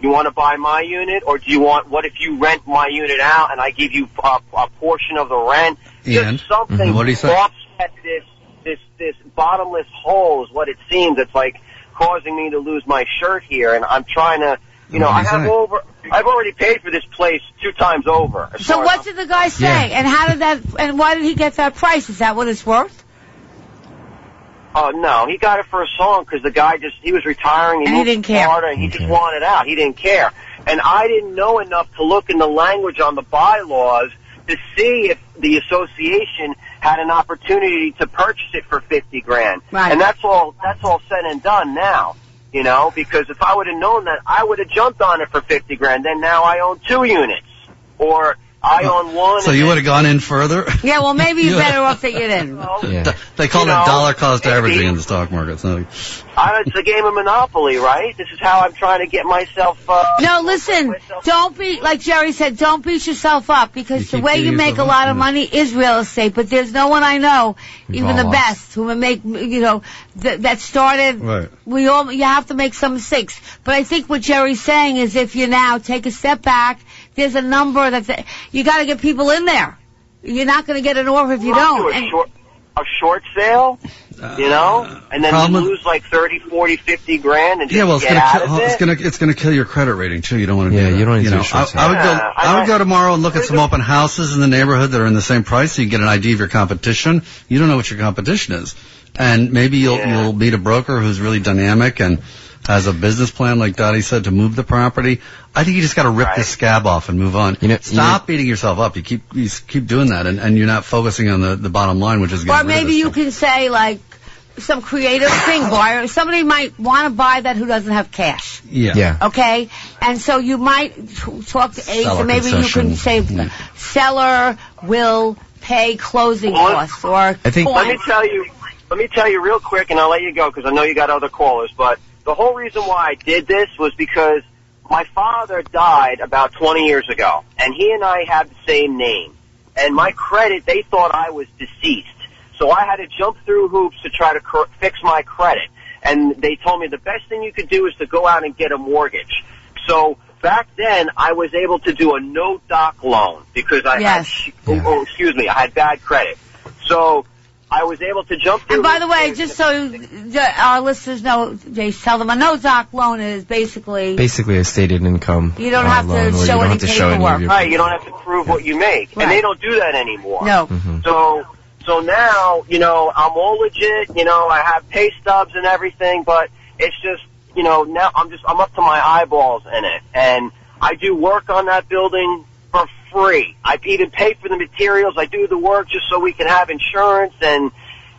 you want to buy my unit, or do you want? What if you rent my unit out, and I give you a, a portion of the rent? And? Just something Mhm. What'd he say? to offset this this this bottomless hole is what it seems. It's like causing me to lose my shirt here, and I'm trying to." You know, I have say? over. I've already paid for this place two times over. so what did the guy say? Yeah. And how did that? And why did he get that price? Is that what it's worth? Oh no, he got it for a song because the guy just he was retiring. He And he moved didn't to care. Florida, and he just wanted out. He didn't care, and I didn't know enough to look in the language on the bylaws to see if the association had an opportunity to purchase it for fifty grand. Right. And that's all. That's all said and done now. You know, because if I would have known that, I would have jumped on it for fifty grand. Then now I own two units, or I own one. So you would have gone in further? Yeah, well, maybe you're better off that you didn't. Yeah. They call You it know, dollar cost maybe. averaging in the stock market. So I, it's a game of Monopoly, right? This is how I'm trying to get myself. Uh, No, listen, don't be, like Jerry said, don't beat yourself up because You the way you make a lot up, of yeah. money is real estate, but there's no one I know, We've even the lost. best, who would make, you know, th- that started, Right. we all, you have to make some mistakes. But I think what Jerry's saying is if you now take a step back, there's a number that, you gotta get people in there. You're not gonna get an offer if you I'll don't. do a And- short, a short sale, you uh, know, and then problem- you lose like thirty, forty, fifty grand and just yeah, well, it's get gonna out kill, of it's gonna it's gonna kill your credit rating too. You don't want to Yeah, do that. you don't need to do know, a short I, I would go. sale. I would I- go tomorrow and look at some open houses in the neighborhood that are in the same price, so you get an idea of your competition. You don't know what your competition is, and maybe you'll Yeah. you'll meet a broker who's really dynamic and has a business plan, like Dottie said, to move the property. I think you just got to rip Right. this scab off and move on. You know- you Stop beating yourself up. You keep you keep doing that, and, and you're not focusing on the, the bottom line, which is getting Or rid maybe this you thing. can say like some creative thing, buyer. Somebody might want to buy that who doesn't have cash. Yeah. Yeah. Okay, and so you might t- talk to aides, Seller and maybe you can say Yeah. seller will pay closing Well, costs or I think- Let me tell you. Let me tell you real quick, and I'll let you go because I know you got other callers. But the whole reason why I did this was because my father died about 20 years ago, and he and I have the same name. And my credit, they thought I was deceased, so I had to jump through hoops to try to cor- fix my credit. And they told me the best thing you could do is to go out and get a mortgage. So back then, I was able to do a no doc loan because I Yes. had, oh, oh, excuse me, I had bad credit. So I was able to jump through. And by the way, just so the, our listeners know, they tell them a no doc loan is basically Basically a stated income. You don't uh, have to loan show you don't any have to show any paperwork. Right, you don't have to prove what you make, Right. and they don't do that anymore. no. Mhm. So, So now, you know, I'm all legit. You know, I have pay stubs and everything, but it's just, you know, now I'm just I'm up to my eyeballs in it, and I do work on that building for free. I even pay for the materials. I do the work just so we can have insurance, and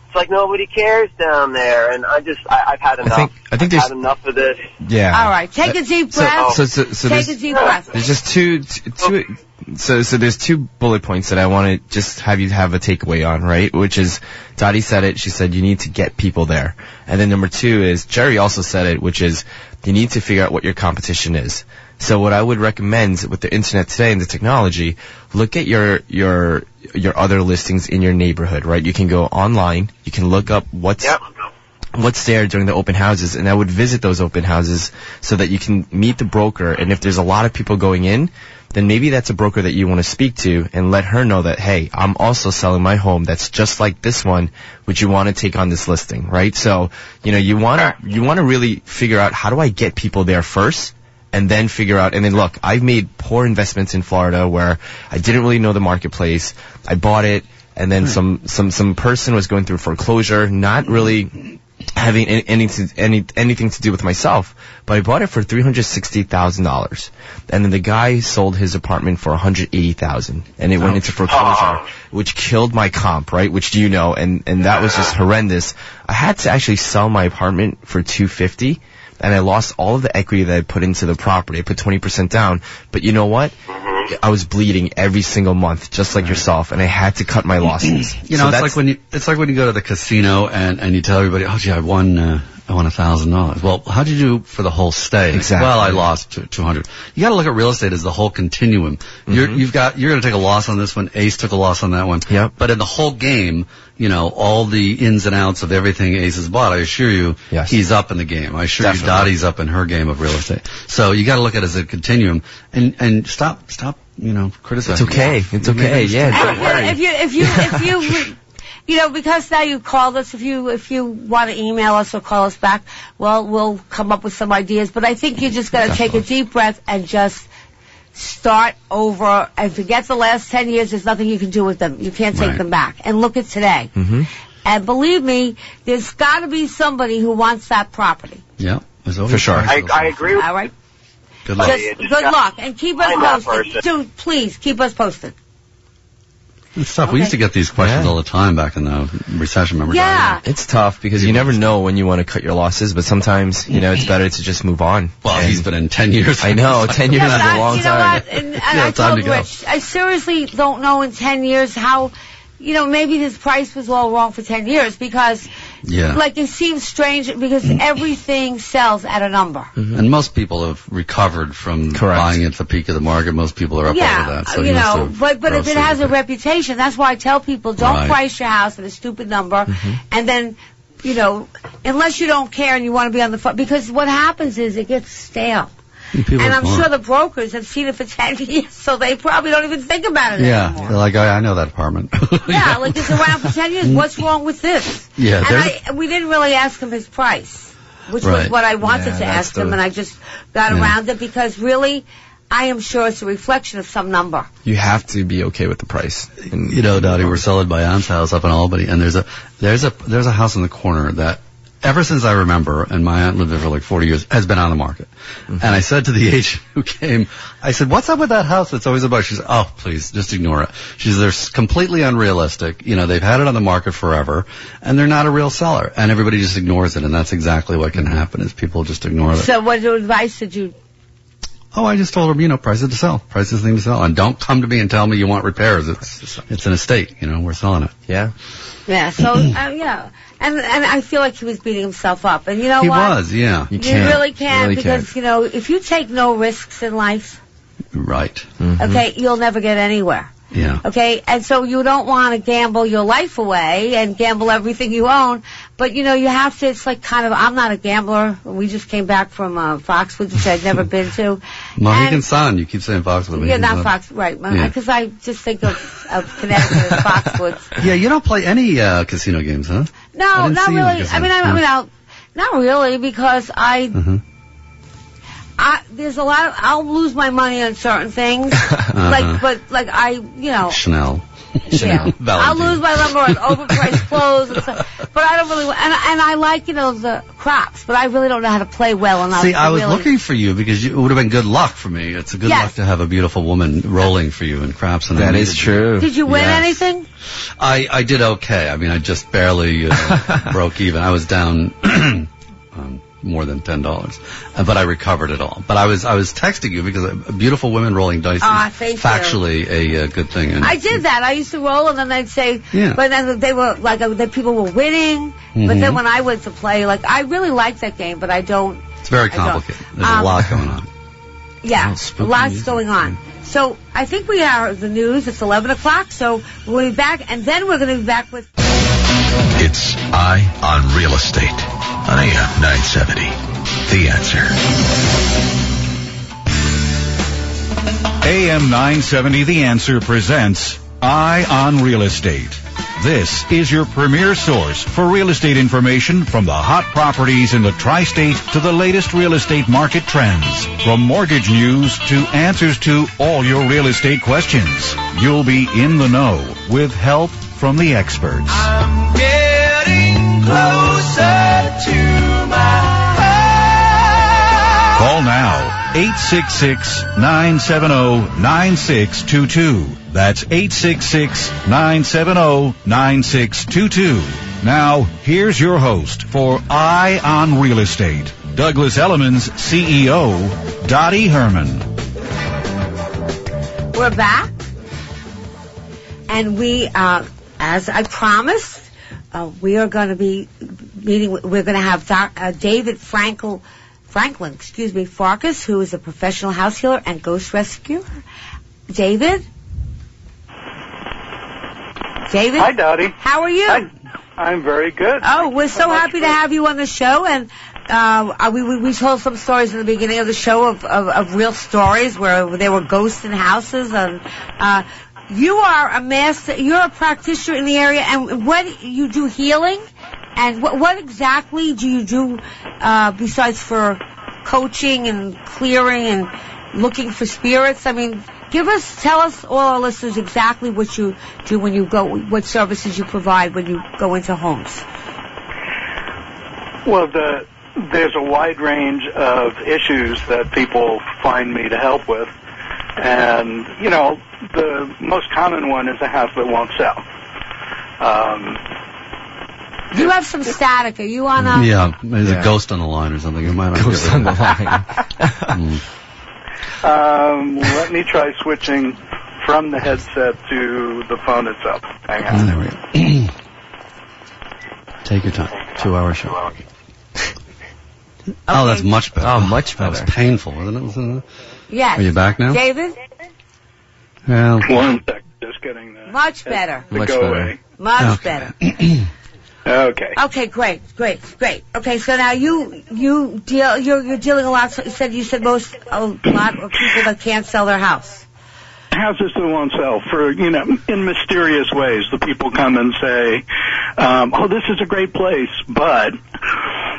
it's like nobody cares down there. And I just I, I've had enough. think- I think I've there's- had enough of this. Yeah. All right, take a deep breath. So, so, so take there's, a deep breath. there's just two, two, two so, so there's two bullet points that I want to just have you have a takeaway on, right? Which is, Dottie said it, she said you need to get people there. And then number two is, Jerry also said it, which is, you need to figure out what your competition is. So what I would recommend with the internet today and the technology, look at your, your, your other listings in your neighborhood, right? You can go online, you can look up what's, what's there during the open houses and I would visit those open houses so that you can meet the broker and if there's a lot of people going in then maybe that's a broker that you want to speak to and let her know that hey I'm also selling my home that's just like this one. Would you want to take on this listing right? So you know you want to you want to really figure out how do I get people there first and then figure out and then look I've made poor investments in Florida where I didn't really know the marketplace. I bought it and then hmm. some some some person was going through foreclosure not really having any, anything any anything to do with myself but I bought it for three hundred sixty thousand dollars. And then the guy sold his apartment for one hundred eighty thousand and it went into foreclosure which killed my comp right which do you know and and that was just horrendous. I had to actually sell my apartment for two fifty and I lost all of the equity that I put into the property. I put 20% down, but you know what? I was bleeding every single month, just like yourself, and I had to cut my losses. You So know, it's like when you it's like when you go to the casino and and you tell everybody, "Oh, gee, I won uh, I won a thousand dollars." Well, how'd you do for the whole stay? Exactly. Well, I lost two hundred. You got to look at real estate as the whole continuum. You're, Mm-hmm. you've got you're going to take a loss on this one. Ace took a loss on that one. Yep. But in the whole game, you know, all the ins and outs of everything Ace has bought, I assure you, he's up in the game. I assure Definitely. you, Dottie's up in her game of real estate. So you got to look at it as a continuum and and stop stop you know criticizing. It's okay. It's okay. a Yeah, don't worry. if you if you if you you know because now you called us if you if you want to email us or call us back well we'll come up with some ideas but i think you just got to take a deep breath and just start over and forget the last 10 years there's nothing you can do with them you can't take Right. them back and look at today Mm-hmm. and believe me there's got to be somebody who wants that property Yeah, For sure. I, I agree. With all right Good luck. just, just good luck and keep us Find that posted person. Dude, please keep us posted It's tough. We used to get these questions all the time back in the recession. Remember? yeah It's tough because you never know when you want to cut your losses, but sometimes, you know, it's better to just move on. Well, And- he's been in ten years. I know, 10 years Yeah, is a a I- long you know time. what? And, and Yeah, I time told to go. Rich, I seriously don't know in 10 years how, you know, maybe this price was all wrong for 10 years because, Yeah. like, it seems strange because mm. everything sells at a number. Mm-hmm. And most people have recovered from buying at the peak of the market. Most people are up yeah, over that. So you he know, but but if it has a reputation, that's why I tell people don't Right. price your house at a stupid number, mm-hmm. and then, you know, unless you don't care and you want to be on the phone, because what happens is it gets stale. People and I'm smart. sure the brokers have seen it for 10 years, so they probably don't even think about it Yeah, anymore. they're like oh, I, I know that apartment. Yeah, like it's around for 10 years. What's wrong with this? Yeah, And I, we didn't really ask him his price, which was what I wanted Yeah, to that's ask him, and I just got Yeah. around it because really, I am sure it's a reflection of some number. You have to be okay with the price. And, you know, Dottie, we're selling by Ann's house up in Albany, and there's a there's a there's a house in the corner that ever since I remember, and my aunt lived there for like 40 years, has been on the market. Mm-hmm. And I said to the agent who came, I said, "What's up with that house that's always about?" She said, "Oh, please, just ignore it." She said, "They're completely unrealistic. You know, they've had it on the market forever, and they're not a real seller, and everybody just ignores it, and that's exactly what can happen is people just ignore it." So, what advice did you? Oh, I just told her, you know, price it to sell. Price this thing to sell. And don't come to me and tell me you want repairs. It's, it's an estate, you know, we're selling it. Yeah. Yeah. So, uh, you know, and and I feel like he was beating himself up, and you know he what? He was, yeah. You, really can because you know if you take no risks in life, Right. Mm-hmm. okay, you'll never get anywhere. Yeah. Okay, and so you don't want to gamble your life away and gamble everything you own, but you know you have to. It's like kind of. I'm not a gambler. We just came back from uh, Foxwoods, which I'd never been to. Mohegan Sun. You keep saying Foxwoods. Yeah, not Fox, right? Yeah. Because I just think of, of Connecticut as Foxwoods. Yeah, you don't play any uh, casino games, huh? No, not see you in really. I mean, I, I mean, I'll, not really because I, Mm-hmm. I there's a lot of I'll lose my money on certain things, like but like I you know Chanel. Yeah. I'll lose my number on overpriced clothes and stuff. But I don't really, and, and I like, you know, the crops, but I really don't know how to play well enough. See, I was really, looking for you because you, it would have been good luck for me. It's a good Yes. luck to have a beautiful woman rolling for you in craps. And I That is needed true. Did you win Yes. anything? I, I did okay. I mean, I just barely uh, broke even. I was down um, more than ten dollars, uh, but I recovered it all. But I was I was texting you because uh, beautiful women rolling dice Ah, is you. factually a uh, good thing. And I did that. I used to roll, and then they'd say, Yeah. but then they were like, uh, the people were winning. But then Mhm. when I went to play, like, I really liked that game, but I don't. It's very complicated. There's Um, a lot going on. Yeah, Oh, lot's music. going on. So I think we are the news. It's 11 o'clock, so we'll be back, and then we're going to be back with. It's Eye on Real Estate on AM 970. The answer. AM 970 The Answer presents Eye on Real Estate. This is your premier source for real estate information from the hot properties in the tri-state to the latest real estate market trends. From mortgage news to answers to all your real estate questions. You'll be in the know with help from the experts. Getting closer to my Call now. 866-970-9622. That's 866-970-9622. Now, here's your host for Eye on Real Estate, Douglas Elliman's CEO, Dottie Herman. We're back, and we, uh, as I promised, uh, we are going to be meeting. We're going to have Doc, uh, David Frankel, Franklin, excuse me, Farkas, who is a professional house healer and ghost rescuer. David. David. Hi, Dottie. How are you? I'm very good. Oh, we're so happy to have you on the show, and uh, we, we we told some stories in the beginning of the show of, of, of real stories where there were ghosts in houses, and uh, you are a master. You're a practitioner in the area, and what you do healing, and what, what exactly do you do uh, besides for coaching and clearing and looking for spirits? I mean. Give us, tell us, all our listeners, exactly what you do when you go, what services you provide when you go into homes. Well, the, there's a wide range of issues that people find me to help with. And, you know, the most common one is a house that won't sell. Um, You have some static. Are you on a? yeah, there's Yeah. a ghost on the line or something. You might not Ghost on the rid of it. line. Mm. um, let me try switching from the headset to the phone itself. Hang on. There we go. Take your time. Two hour show. Oh, that's much better. Oh, much better. That was painful, wasn't it? Wasn't it? Yes. Are you back now? David? Well, One sec. Just getting the Much better. to Much go better. away. Much Okay. better. Okay. Okay, great, great, great. Okay, so now you you deal you're you're dealing a lot. So you said you said most a lot of people that can't sell their house. houses that won't sell for you know in mysterious ways the people come and say um, oh this is a great place but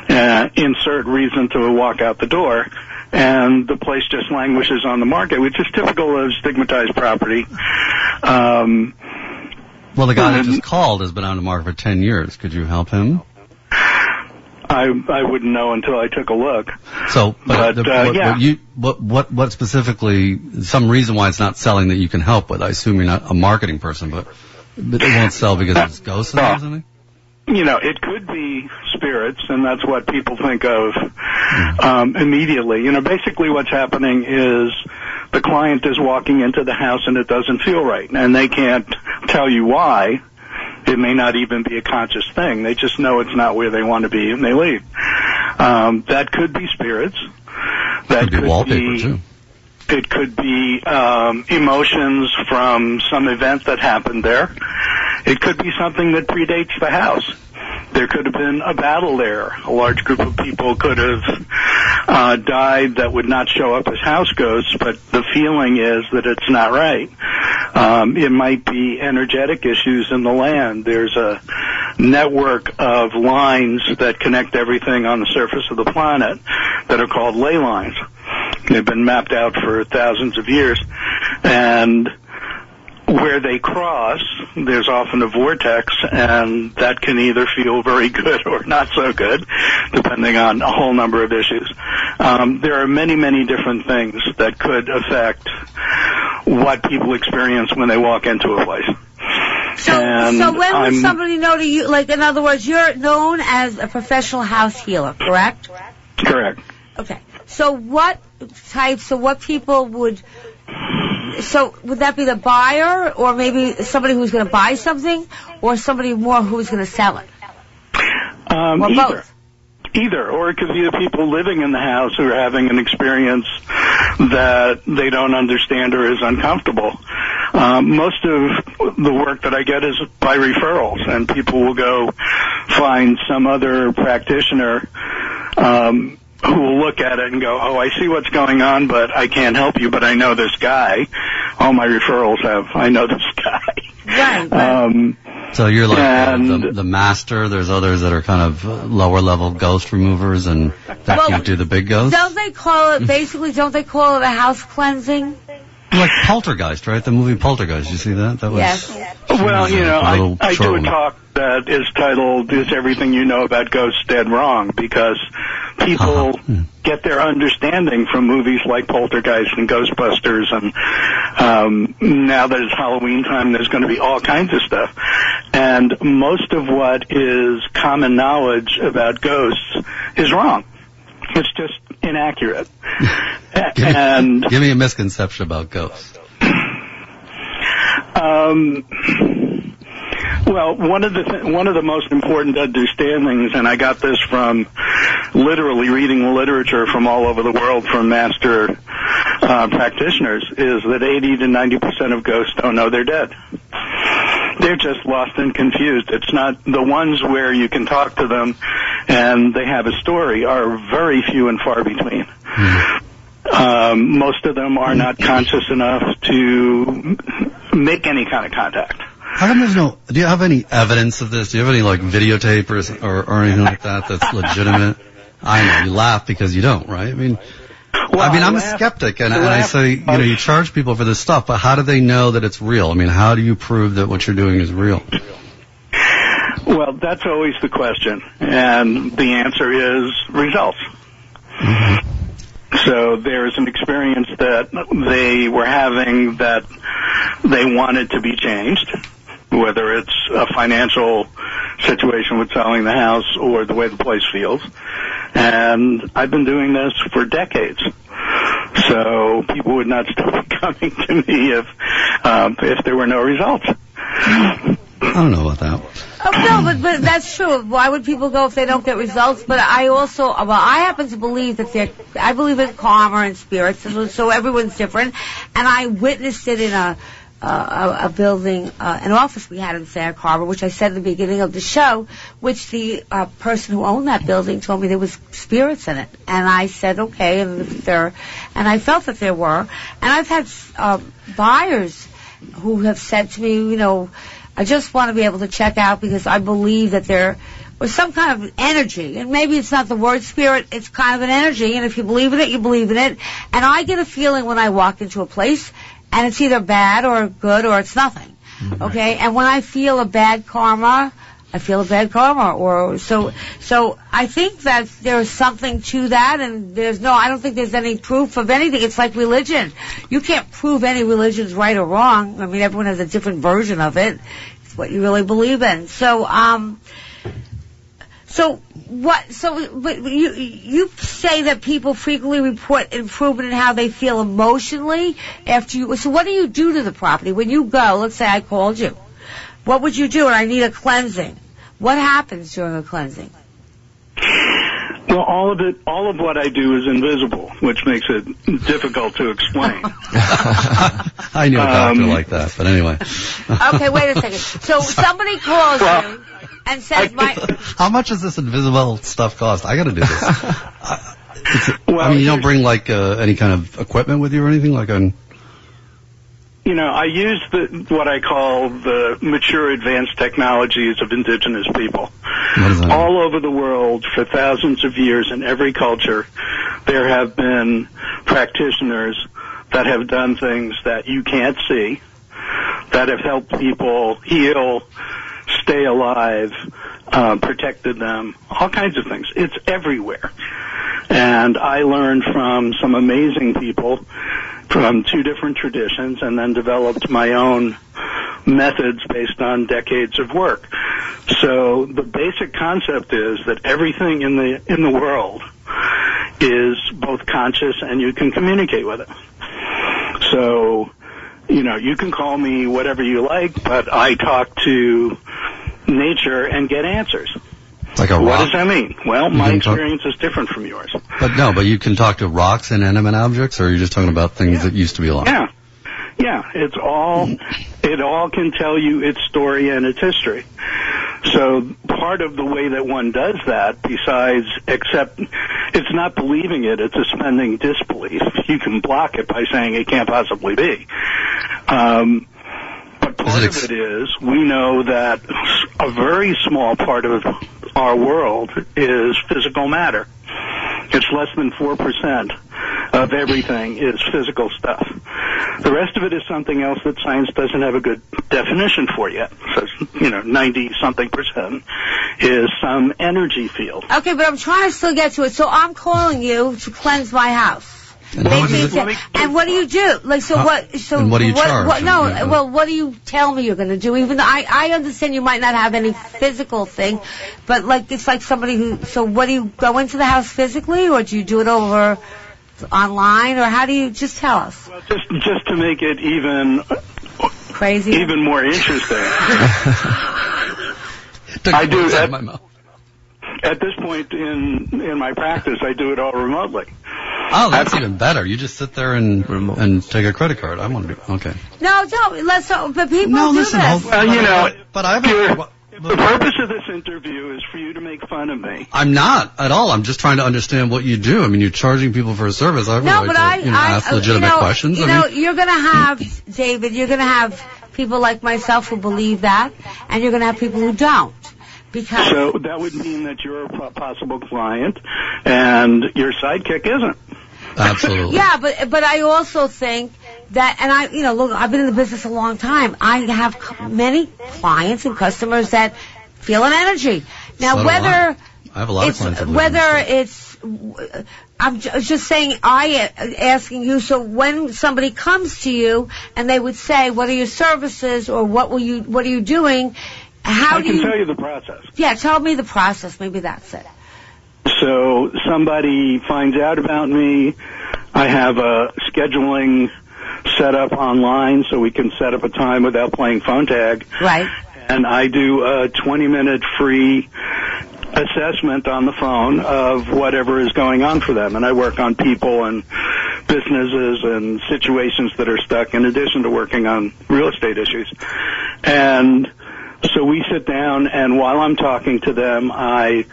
uh, insert reason to walk out the door and the place just languishes on the market which is typical of stigmatized property um, well, the guy that just called has been on the market for 10 years. Could you help him? I I wouldn't know until I took a look So, but, But, the, uh, what, yeah. what you, what, what, what specifically, some reason why it's not selling that you can help with? I assume you're not a marketing person, but, but it won't sell because it's ghosts or something? You know, it could be spirits, and that's what people think of um, immediately. You know, basically what's happening is the client is walking into the house and it doesn't feel right, and they can't tell you why. It may not even be a conscious thing. They just know it's not where they want to be, and they leave. Um, that could be spirits. That Could be wallpaper, too. It could be um, emotions from some event that happened there. It could be something that predates the house. There could have been a battle there. A large group of people could have uh, died that would not show up as house ghosts, but the feeling is that it's not right. Um, it might be energetic issues in the land. There's a network of lines that connect everything on the surface of the planet that are called ley lines. They've been mapped out for thousands of years. And where they cross, there's often a vortex, and that can either feel very good or not so good, depending on a whole number of issues. Um, there are many, many different things that could affect what people experience when they walk into a place. So, And so when would I'm- somebody know to you? Like, in other words, you're known as a professional house healer, correct? Correct. Okay. So what types? So what people would? So would that be the buyer, or maybe somebody who's going to buy something, or somebody more who's going to sell it? Um, Or either. both? Either, or it could be the people living in the house who are having an experience that they don't understand or is uncomfortable. Um, most of the work that I get is by referrals, and people will go find some other practitioner um, who will look at it and go, "Oh, I see what's going on, but I can't help you. But I know this guy. All my referrals have. I know this guy." Right. Um, So you're like And- the, the master. There's others that are kind of uh, lower level ghost removers, and that Well, can't do the big ghosts. Don't they call it basically? Don't they call it a house cleansing? Like Poltergeist, right? The movie Poltergeist. You see that? That was. Yes. Well, you know, I, I do a talk that is titled "Is Everything You Know About Ghosts Dead Wrong?" because people Uh-huh. get their understanding from movies like Poltergeist and Ghostbusters, and um, now that it's Halloween time, there's going to be all kinds of stuff. And most of what is common knowledge about ghosts is wrong. It's just inaccurate. Give me, and give me a misconception about ghosts. Um, well, one of the th- one of the most important understandings, and I got this from literally reading literature from all over the world from master uh, practitioners, is that 80 to 90 percent of ghosts don't know they're dead. They're just lost and confused. It's not the ones where you can talk to them and they have a story are very few and far between. Um, most of them are not conscious enough to make any kind of contact. How come there's no? Do you have any evidence of this? Do you have any like videotape or or, or anything like that that's legitimate? I know you laugh because you don't, right? I mean, I mean, I'm a skeptic, and, I and I say, you know, you charge people for this stuff, but how do they know that it's real? I mean, how do you prove that what you're doing is real? Well, that's always the question, and the answer is results. So there's an experience that they were having that they wanted to be changed, whether it's a financial situation with selling the house or the way the place feels. And I've been doing this for decades. So people would not still be coming to me if um, if there were no results. I don't know about that. Oh, no, but, but that's true. Why would people go if they don't get results? But I also, well, I happen to believe that they're, I believe in karma and spirits, and so everyone's different. And I witnessed it in a, uh, a, a building, uh, an office we had in Sag Harbor, which I said at the beginning of the show, which the uh, person who owned that building told me there was spirits in it. And I said, okay, and there, and I felt that there were. And I've had uh, buyers who have said to me, you know, I just want to be able to check out because I believe that there was some kind of energy. And maybe it's not the word spirit, it's kind of an energy. And if you believe in it, you believe in it. And I get a feeling when I walk into a place and it's either bad or good or it's nothing. Okay? And when I feel a bad karma, I feel a bad karma or so so I think that there's something to that and there's no I don't think there's any proof of anything. It's like religion. You can't prove any religion's right or wrong. I mean everyone has a different version of it. It's what you really believe in. So um so what so but you you say that people frequently report improvement in how they feel emotionally after you so what do you do to the property? When you go let's say I called you what would you do? And I need a cleansing. What happens during a cleansing? Well, all of it, all of what I do is invisible, which makes it difficult to explain. I knew a doctor Um, like that, but anyway. okay wait a second. So somebody calls you and says my How much does this invisible stuff cost? I got to do this. I- it's- I mean, you don't bring like uh, any kind of equipment with you or anything like an. You know, I use the what I call the mature advanced technologies of indigenous people. What is that? All over the world for thousands of years in every culture, there have been practitioners that have done things that you can't see, that have helped people heal, stay alive, uh, protected them, all kinds of things. It's everywhere. And I learned from some amazing people from two different traditions and then developed my own methods based on decades of work. So the basic concept is that everything in the in the world is both conscious and you can communicate with it. So, you know, you can call me whatever you like, but I talk to nature and get answers. Like a What does that mean? Well, You my can talk- experience is different from yours. But no, but you can talk to rocks and inanimate objects, or are you just talking about things that used to be alive? Yeah. Yeah, it's all, it all can tell you its story and its history. So part of the way that one does that, besides, except, it's not believing it, it's suspending disbelief. You can block it by saying it can't possibly be. Um, but part of it is, we know that a very small part of our world is physical matter. It's less than 4% of everything is physical stuff. The rest of it is something else that science doesn't have a good definition for yet. So, you know, 90 something percent is some energy field. Okay, but I'm trying to still get to it. So I'm calling you to cleanse my house. And how much is it- And what do you do? Like, so Huh? what? So And what do you charge? What, no, Yeah. well, what do you tell me you're going to do? Even though I, I understand you might not have any physical thing, but like it's like somebody who. So what do you go into the house physically, or do you do it over online, or how do you just tell us? Well, Just, just to make it even Crazy. even more interesting. I do words out my mouth. At this point in in my practice. I do it all remotely. Oh, that's even better. You just sit there and and take a credit card. I want to do. Okay. No, don't. Let's. But people No, do listen, this. hold- Well, you know, but I've you're- the purpose of this interview is for you to make fun of me. I'm not at all. I'm just trying to understand what you do. I mean, you're charging people for a service. I have a No, right but to, I, you know, I, ask uh, legitimate you know, questions. You I know, mean, you're going to have David. You're going to have people like myself who believe that, and you're going to have people who don't. Because So that would mean that you're a possible client, and your sidekick isn't. Absolutely. yeah, but but I also think that, and I, you know, look, I've been in the business a long time. I have many clients and customers that feel an energy. Now, So whether I. I have a lot of it's clients whether it's I'm just saying I uh, asking you so when somebody comes to you and they would say what are your services or what will you what are you doing how I can you tell you the process. yeah tell me the process maybe that's it So somebody finds out about me. I have a scheduling set up online so we can set up a time without playing phone tag. right And I do a 20 minute free assessment on the phone of whatever is going on for them. And I work on people and businesses and situations that are stuck in addition to working on real estate issues. And so we sit down and while I'm talking to them, I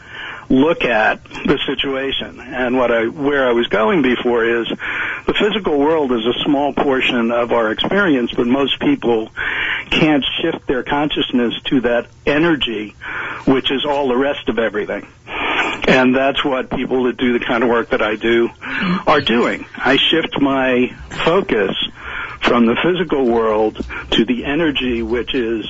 look at the situation. And what I where I was going before is the physical world is a small portion of our experience but most people can't shift their consciousness to that energy which is all the rest of everything. And that's what people that do the kind of work that I do are doing. I shift my focus from the physical world to the energy which is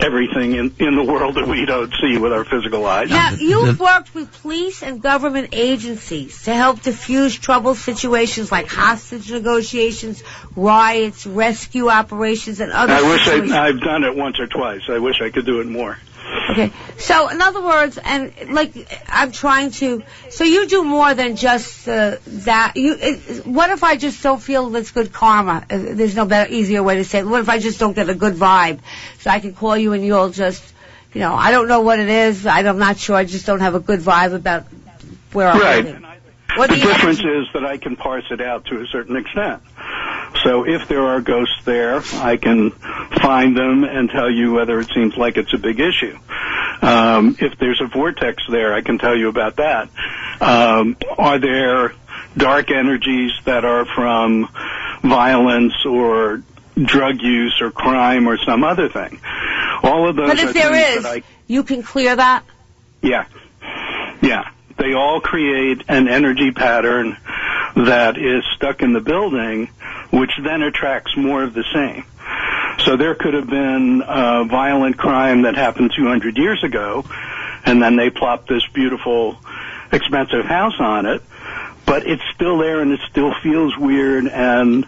everything in, in the world that we don't see with our physical eyes. now you've worked with police and government agencies to help diffuse trouble situations like hostage negotiations riots rescue operations and other I wish situations. I, I've done it once or twice. I wish I could do it more. Okay. So, in other words, and like I'm trying to. So you do more than just uh, that. You. It, what if I just don't feel that's good karma? Uh, There's no better, easier way to say it. What if I just don't get a good vibe? So I can call you and you'll just, you know, I don't know what it is. I'm not sure. I just don't have a good vibe about where I'm Right. living. What the difference is that I can parse it out to a certain extent. So if there are ghosts there, I can find them and tell you whether it seems like it's a big issue. Um, if there's a vortex there, I can tell you about that. Um, are there dark energies that are from violence or drug use or crime or some other thing? All of those But are if there things I you can clear that. yeah. Yeah. They all create an energy pattern that is stuck in the building, which then attracts more of the same. So there could have been a violent crime that happened 200 years ago, and then they plopped this beautiful, expensive house on it. But it's still there, and it still feels weird, and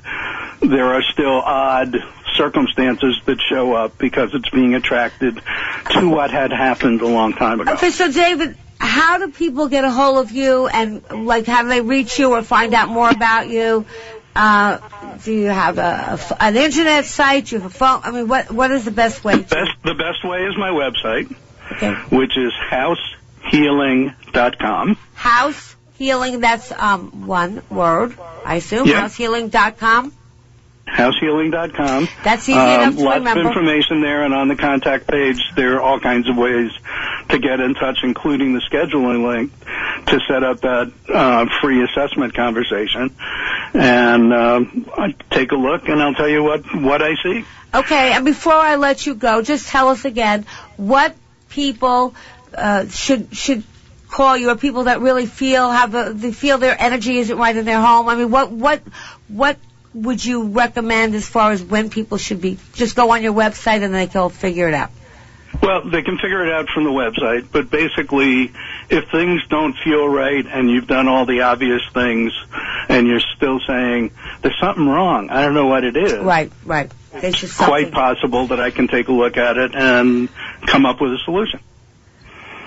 there are still odd circumstances that show up because it's being attracted to what had happened a long time ago. Okay, so David, how do people get a hold of you and like how do they reach you or find out more about you? Uh, do you have a, an internet site? Do you have a phone? I mean, what what is the best way? Best, the best way is my website, Okay. which is househealing.com. House healing. That's um one word, I assume. Yeah. Househealing.com. househealing.com. That's easy Um, enough to lots remember. of information there, and on the contact page, there are all kinds of ways to get in touch, including the scheduling link to set up that uh, free assessment conversation. And um, I take a look, and I'll tell you what what I see. Okay, and before I let you go, just tell us again what people uh, should should call you, or people that really feel have a, they feel their energy isn't right in their home. I mean, what what what would you recommend as far as when people should be? Just go on your website and they can figure it out. Well, they can figure it out from the website, but basically, if things don't feel right and you've done all the obvious things and you're still saying, there's something wrong, I don't know what it is. Right, right. It's Quite possible that I can take a look at it and come up with a solution.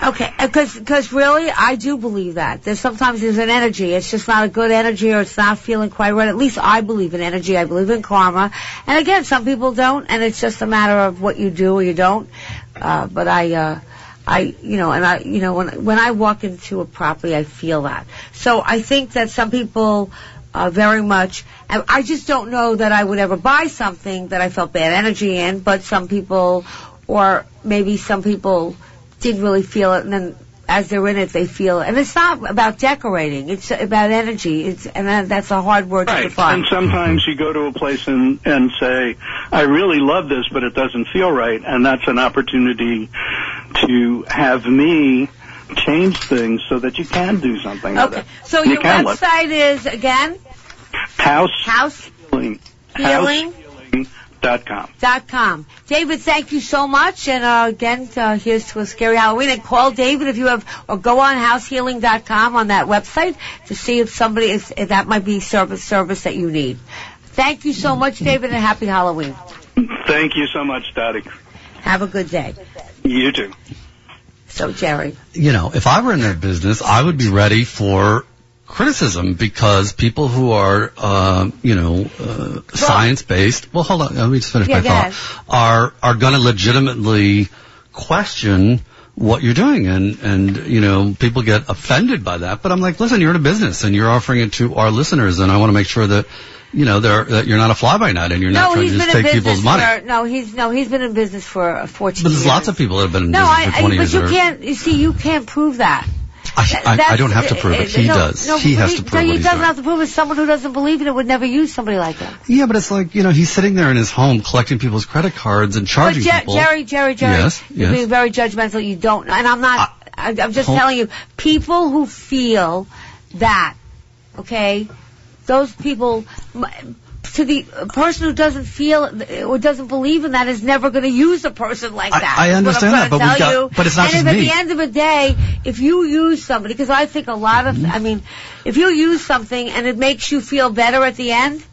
Okay, because because really, I do believe that. There's sometimes there's an energy. It's just not a good energy, or it's not feeling quite right. At least I believe in energy. I believe in karma. And again, some people don't, and it's just a matter of what you do or you don't. Uh, but I, uh, I, you know, and I, you know, when when I walk into a property, I feel that. So I think that some people. Uh, very much. I just don't know that I would ever buy something that I felt bad energy in, but some people, or maybe some people didn't really feel it, and then as they're in it, they feel it. And it's not about decorating; it's about energy. It's and that's a hard word to Right. define. And sometimes you go to a place and, and say, I really love this, but it doesn't feel right. And that's an opportunity to have me change things so that you can do something with Okay, it. so you your can look. website is again House House Healing. Healing Dot com. dot com. David, thank you so much. And uh, again, uh, here's to a scary Halloween. And call David if you have, or go on househealing.com on that website to see if somebody is, if that might be service service that you need. Thank you so much, David, and happy Halloween. Thank you so much, Dottie. Have a good day. You too. So, Jerry. you know, if I were in that business, I would be ready for criticism because people who are, uh, you know, uh, science based. Well, hold on, let me just finish Yeah, my thought. Are are going to legitimately question what you're doing, and and you know, people get offended by that. But I'm like, listen, you're in a business, and you're offering it to our listeners, and I want to make sure that. You know, they're, that you're not a fly by night and you're not no, trying to just take people's money. no, he's no, he's been in business for uh, 14 But there's years. lots of people that have been in no, business I, for 20 I, years. but that you can't. You see, you can't prove that. I, I, I don't have to prove it. He no, does. No, he has to prove no, he doesn't doing. have to prove it. Someone who doesn't believe in it would never use somebody like that. Yeah, but it's like, you know, he's sitting there in his home collecting people's credit cards and charging Jer- people. Jerry, Jerry, Jerry, Yes, you're yes. being very judgmental. You don't, and I'm not. I, I'm just telling you, people who feel that, okay, those people. To the person who doesn't feel or doesn't believe in that is never going to use a person like that. I what understand that, but we've got- you. but it's not and just if at the end of the day, if you use somebody, because I think a lot of, I mean, if you use something and it makes you feel better at the end,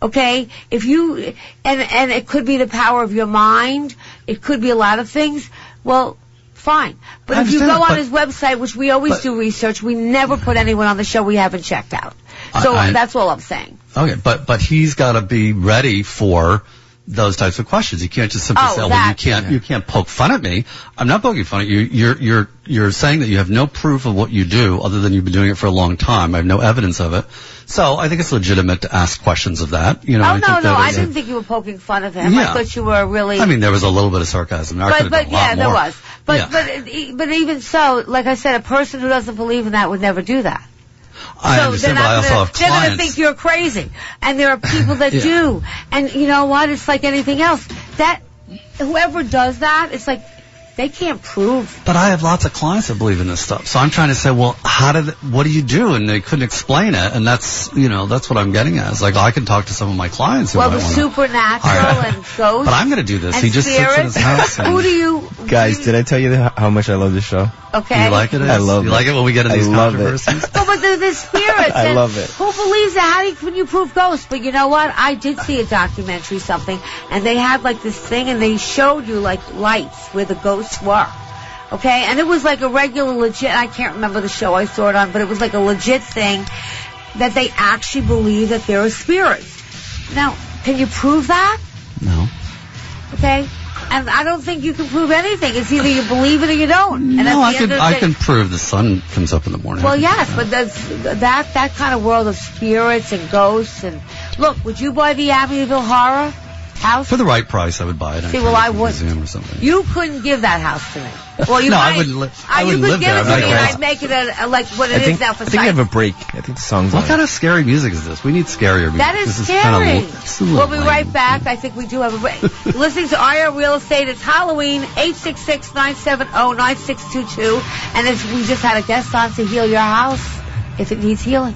okay, if you, and, and it could be the power of your mind, it could be a lot of things, well, fine. But if you go on his website, which we always but- do research, we never put anyone on the show we haven't checked out. So I- I- that's all I'm saying. Okay, but but he's got to be ready for those types of questions. You can't just simply Oh, say, "Well, that- you can't you can't poke fun at me." I'm not poking fun at you. You're you're you're saying that you have no proof of what you do, other than you've been doing it for a long time. I have no evidence of it. So I think it's legitimate to ask questions of that. You know, oh I no, think no, I didn't think you were poking fun of him. Yeah. I thought you were really. I mean, there was a little bit of sarcasm. there. But but a yeah, there was. But Yeah. but but even so, like I said, a person who doesn't believe in that would never do that. I so understand, they're but I also gonna, have they're gonna clients. think you're crazy, and there are people that Yeah. do. And you know what? It's like anything else. That whoever does that, it's like They can't prove. But I have lots of clients that believe in this stuff. So I'm trying to say, well, how did, what do you do? And they couldn't explain it. And that's, you know, that's what I'm getting at. It's like, I can talk to some of my clients who Well, the wanna- supernatural and ghosts. But I'm going to do this. He just sits in his house. And Who do you? Guys, did I tell you how much I love this show? Okay. You like it? I love you it. You like it when we get in I these love it. controversies? Oh, but the, the spirits. I love it. Who believes that? How do you, can you prove ghosts? But you know what? I did see a documentary, something, and they had like this thing, and they showed you like lights where the ghosts were. Okay, and it was like a regular legit. I can't remember the show I saw it on, but it was like a legit thing that they actually believe that there are spirits. Now, can you prove that? No. Okay. And I don't think you can prove anything. It's either you believe it or you don't. And No, I can, end of the I day- can prove the sun comes up in the morning. well, yes, but that's, that that kind of world of spirits and ghosts and look, would you buy the Amityville Horror house? For the right price, I would buy it. See, well, I wouldn't. Museum or something. You couldn't give that house to me. Well, you No, I might. wouldn't li- Uh, I you wouldn't could live give there. it to me, and. I'd make it a, a, like what it I is think, now I think I have a break. I think the song's What on. kind of scary music is this? We need scarier music. That is this scary. Is a little we'll be right back. I think we do have a break. Listening to Eye on Real Estate, it's Halloween, 866-970-9622. And it's, we just had a guest on to heal your house if it needs healing.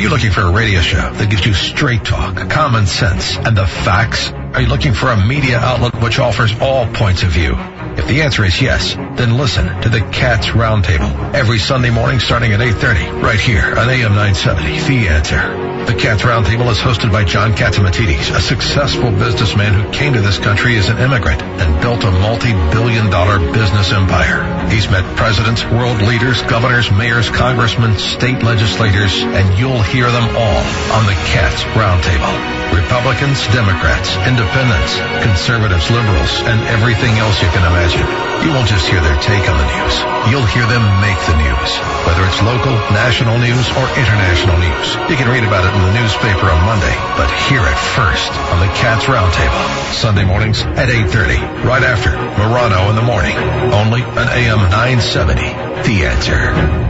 You looking for a radio show that gives you straight talk, common sense, and the facts? Are you looking for a media outlet which offers all points of view? If the answer is yes, then listen to the Cats Roundtable every Sunday morning starting at 8.30 right here on AM 970, The Answer. The Cats Roundtable is hosted by John Catsimatidis, a successful businessman who came to this country as an immigrant and built a multi-billion dollar business empire. He's met presidents, world leaders, governors, mayors, congressmen, state legislators, and you'll hear them all on the Cats Roundtable. Republicans, Democrats, Independents, Conservatives, Liberals, and everything else you can imagine. You won't just hear their take on the news. You'll hear them make the news. Whether it's local, national news, or international news. You can read about it in the newspaper on Monday, but hear it first on the Cats Roundtable. Sunday mornings at 8.30, right after Morano in the morning. Only on AM 970. The Answer.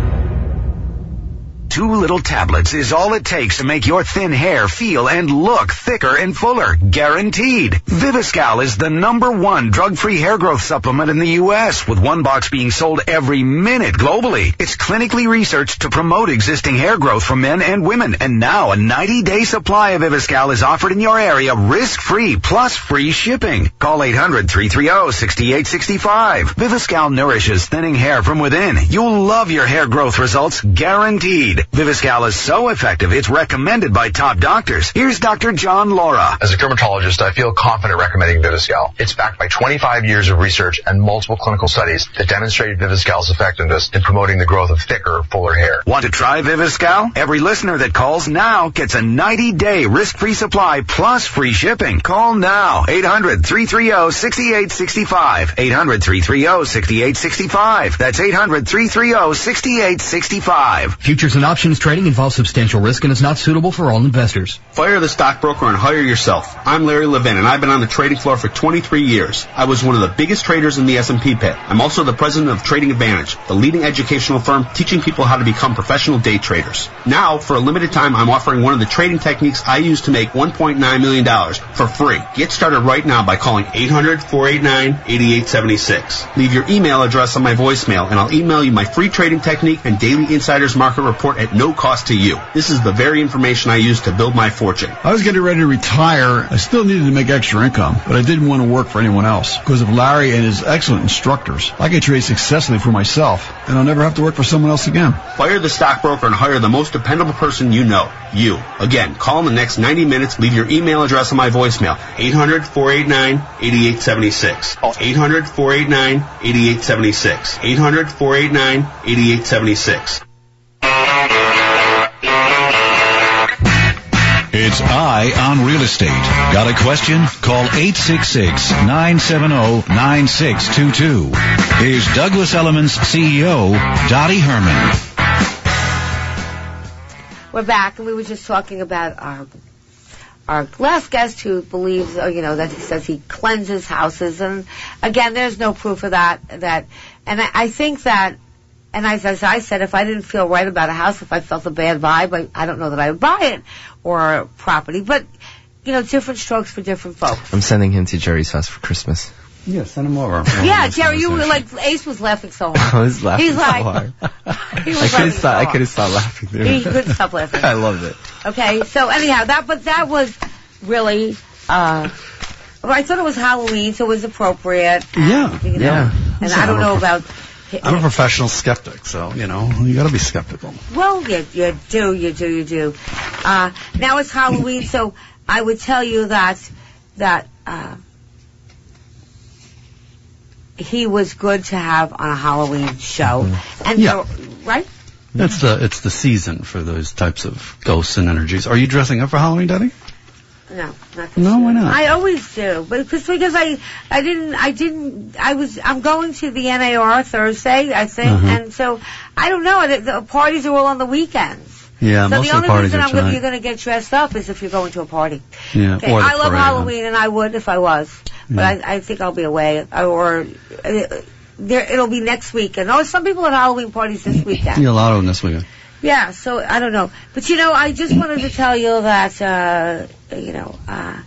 Two little tablets is all it takes to make your thin hair feel and look thicker and fuller. Guaranteed. Viviscal is the number one drug-free hair growth supplement in the U.S. with one box being sold every minute globally. It's clinically researched to promote existing hair growth for men and women. And now a 90-day supply of Viviscal is offered in your area risk-free plus free shipping. Call 800-330-6865. Viviscal nourishes thinning hair from within. You'll love your hair growth results guaranteed. Viviscal is so effective it's recommended by top doctors. Here's Dr. John Laura. As a dermatologist, I feel confident recommending Viviscal. It's backed by 25 years of research and multiple clinical studies that demonstrate Viviscal's effectiveness in promoting the growth of thicker, fuller hair. Want to try Viviscal? Every listener that calls now gets a 90-day risk-free supply plus free shipping. Call now. 800-330-6865. 800-330-6865. That's 800-330-6865. Futures and options trading involves substantial risk and is not suitable for all investors. Fire the stockbroker and hire yourself. I'm Larry Levin, and I've been on the trading floor for 23 years. I was one of the biggest traders in the S&P pit. I'm also the president of Trading Advantage, the leading educational firm teaching people how to become professional day traders. Now, for a limited time, I'm offering one of the trading techniques I use to make $1.9 million for free. Get started right now by calling 800-489-8876. Leave your email address on my voicemail, and I'll email you my free trading technique and daily insiders market report at no cost to you. This is the very information I used to build my fortune. I was getting ready to retire. I still needed to make extra income, but I didn't want to work for anyone else. Because of Larry and his excellent instructors, I could trade successfully for myself, and I'll never have to work for someone else again. Fire the stockbroker and hire the most dependable person you know. You. Again, call in the next 90 minutes. Leave your email address on my voicemail. 800-489-8876. Call 800-489-8876. 800-489-8876. It's Eye on Real Estate. Got a question? Call 866-970-9622. Here's Douglas Elliman's CEO, Dottie Herman. We're back, and we were just talking about our our last guest who believes, uh, you know, that he says he cleanses houses, and again, there's no proof of that. That, and I, I think that and as, as I said, if I didn't feel right about a house, if I felt a bad vibe, I, I don't know that I would buy it or property. But you know, different strokes for different folks. I'm sending him to Jerry's house for Christmas. Yeah, send him over. yeah, Jerry, you were like Ace was laughing so hard. I was laughing He's so like, hard. he was I could laughing have so stopped. I could have stopped laughing. There. He couldn't stop laughing. I loved it. Okay, so anyhow, that but that was really. uh well, I thought it was Halloween, so it was appropriate. Yeah, You know, yeah. And I don't know about. I'm a professional skeptic, so you know you got to be skeptical. Well, you, you do, you do, you do. Uh, now it's Halloween, so I would tell you that that uh, he was good to have on a Halloween show, and Yeah. so- right? It's the it's the season for those types of ghosts and energies. Are you dressing up for Halloween, Dottie? No, not No, why not? I always do, but because because I I didn't I didn't I was I'm going to the NAR Thursday I think, Mhm. and so I don't know the, the parties are all on the weekends. Yeah, so most the of only the parties reason I'm gonna, you're going to get dressed up is if you're going to a party. Yeah, Okay, I love parade, huh? Halloween, and I would if I was, but Yeah. I, I think I'll be away, or uh, there it'll be next weekend. Oh, some people have Halloween parties this weekend. Yeah, a lot of them this weekend. Yeah, so I don't know. But you know, I just wanted to tell you that, uh, you know, uh,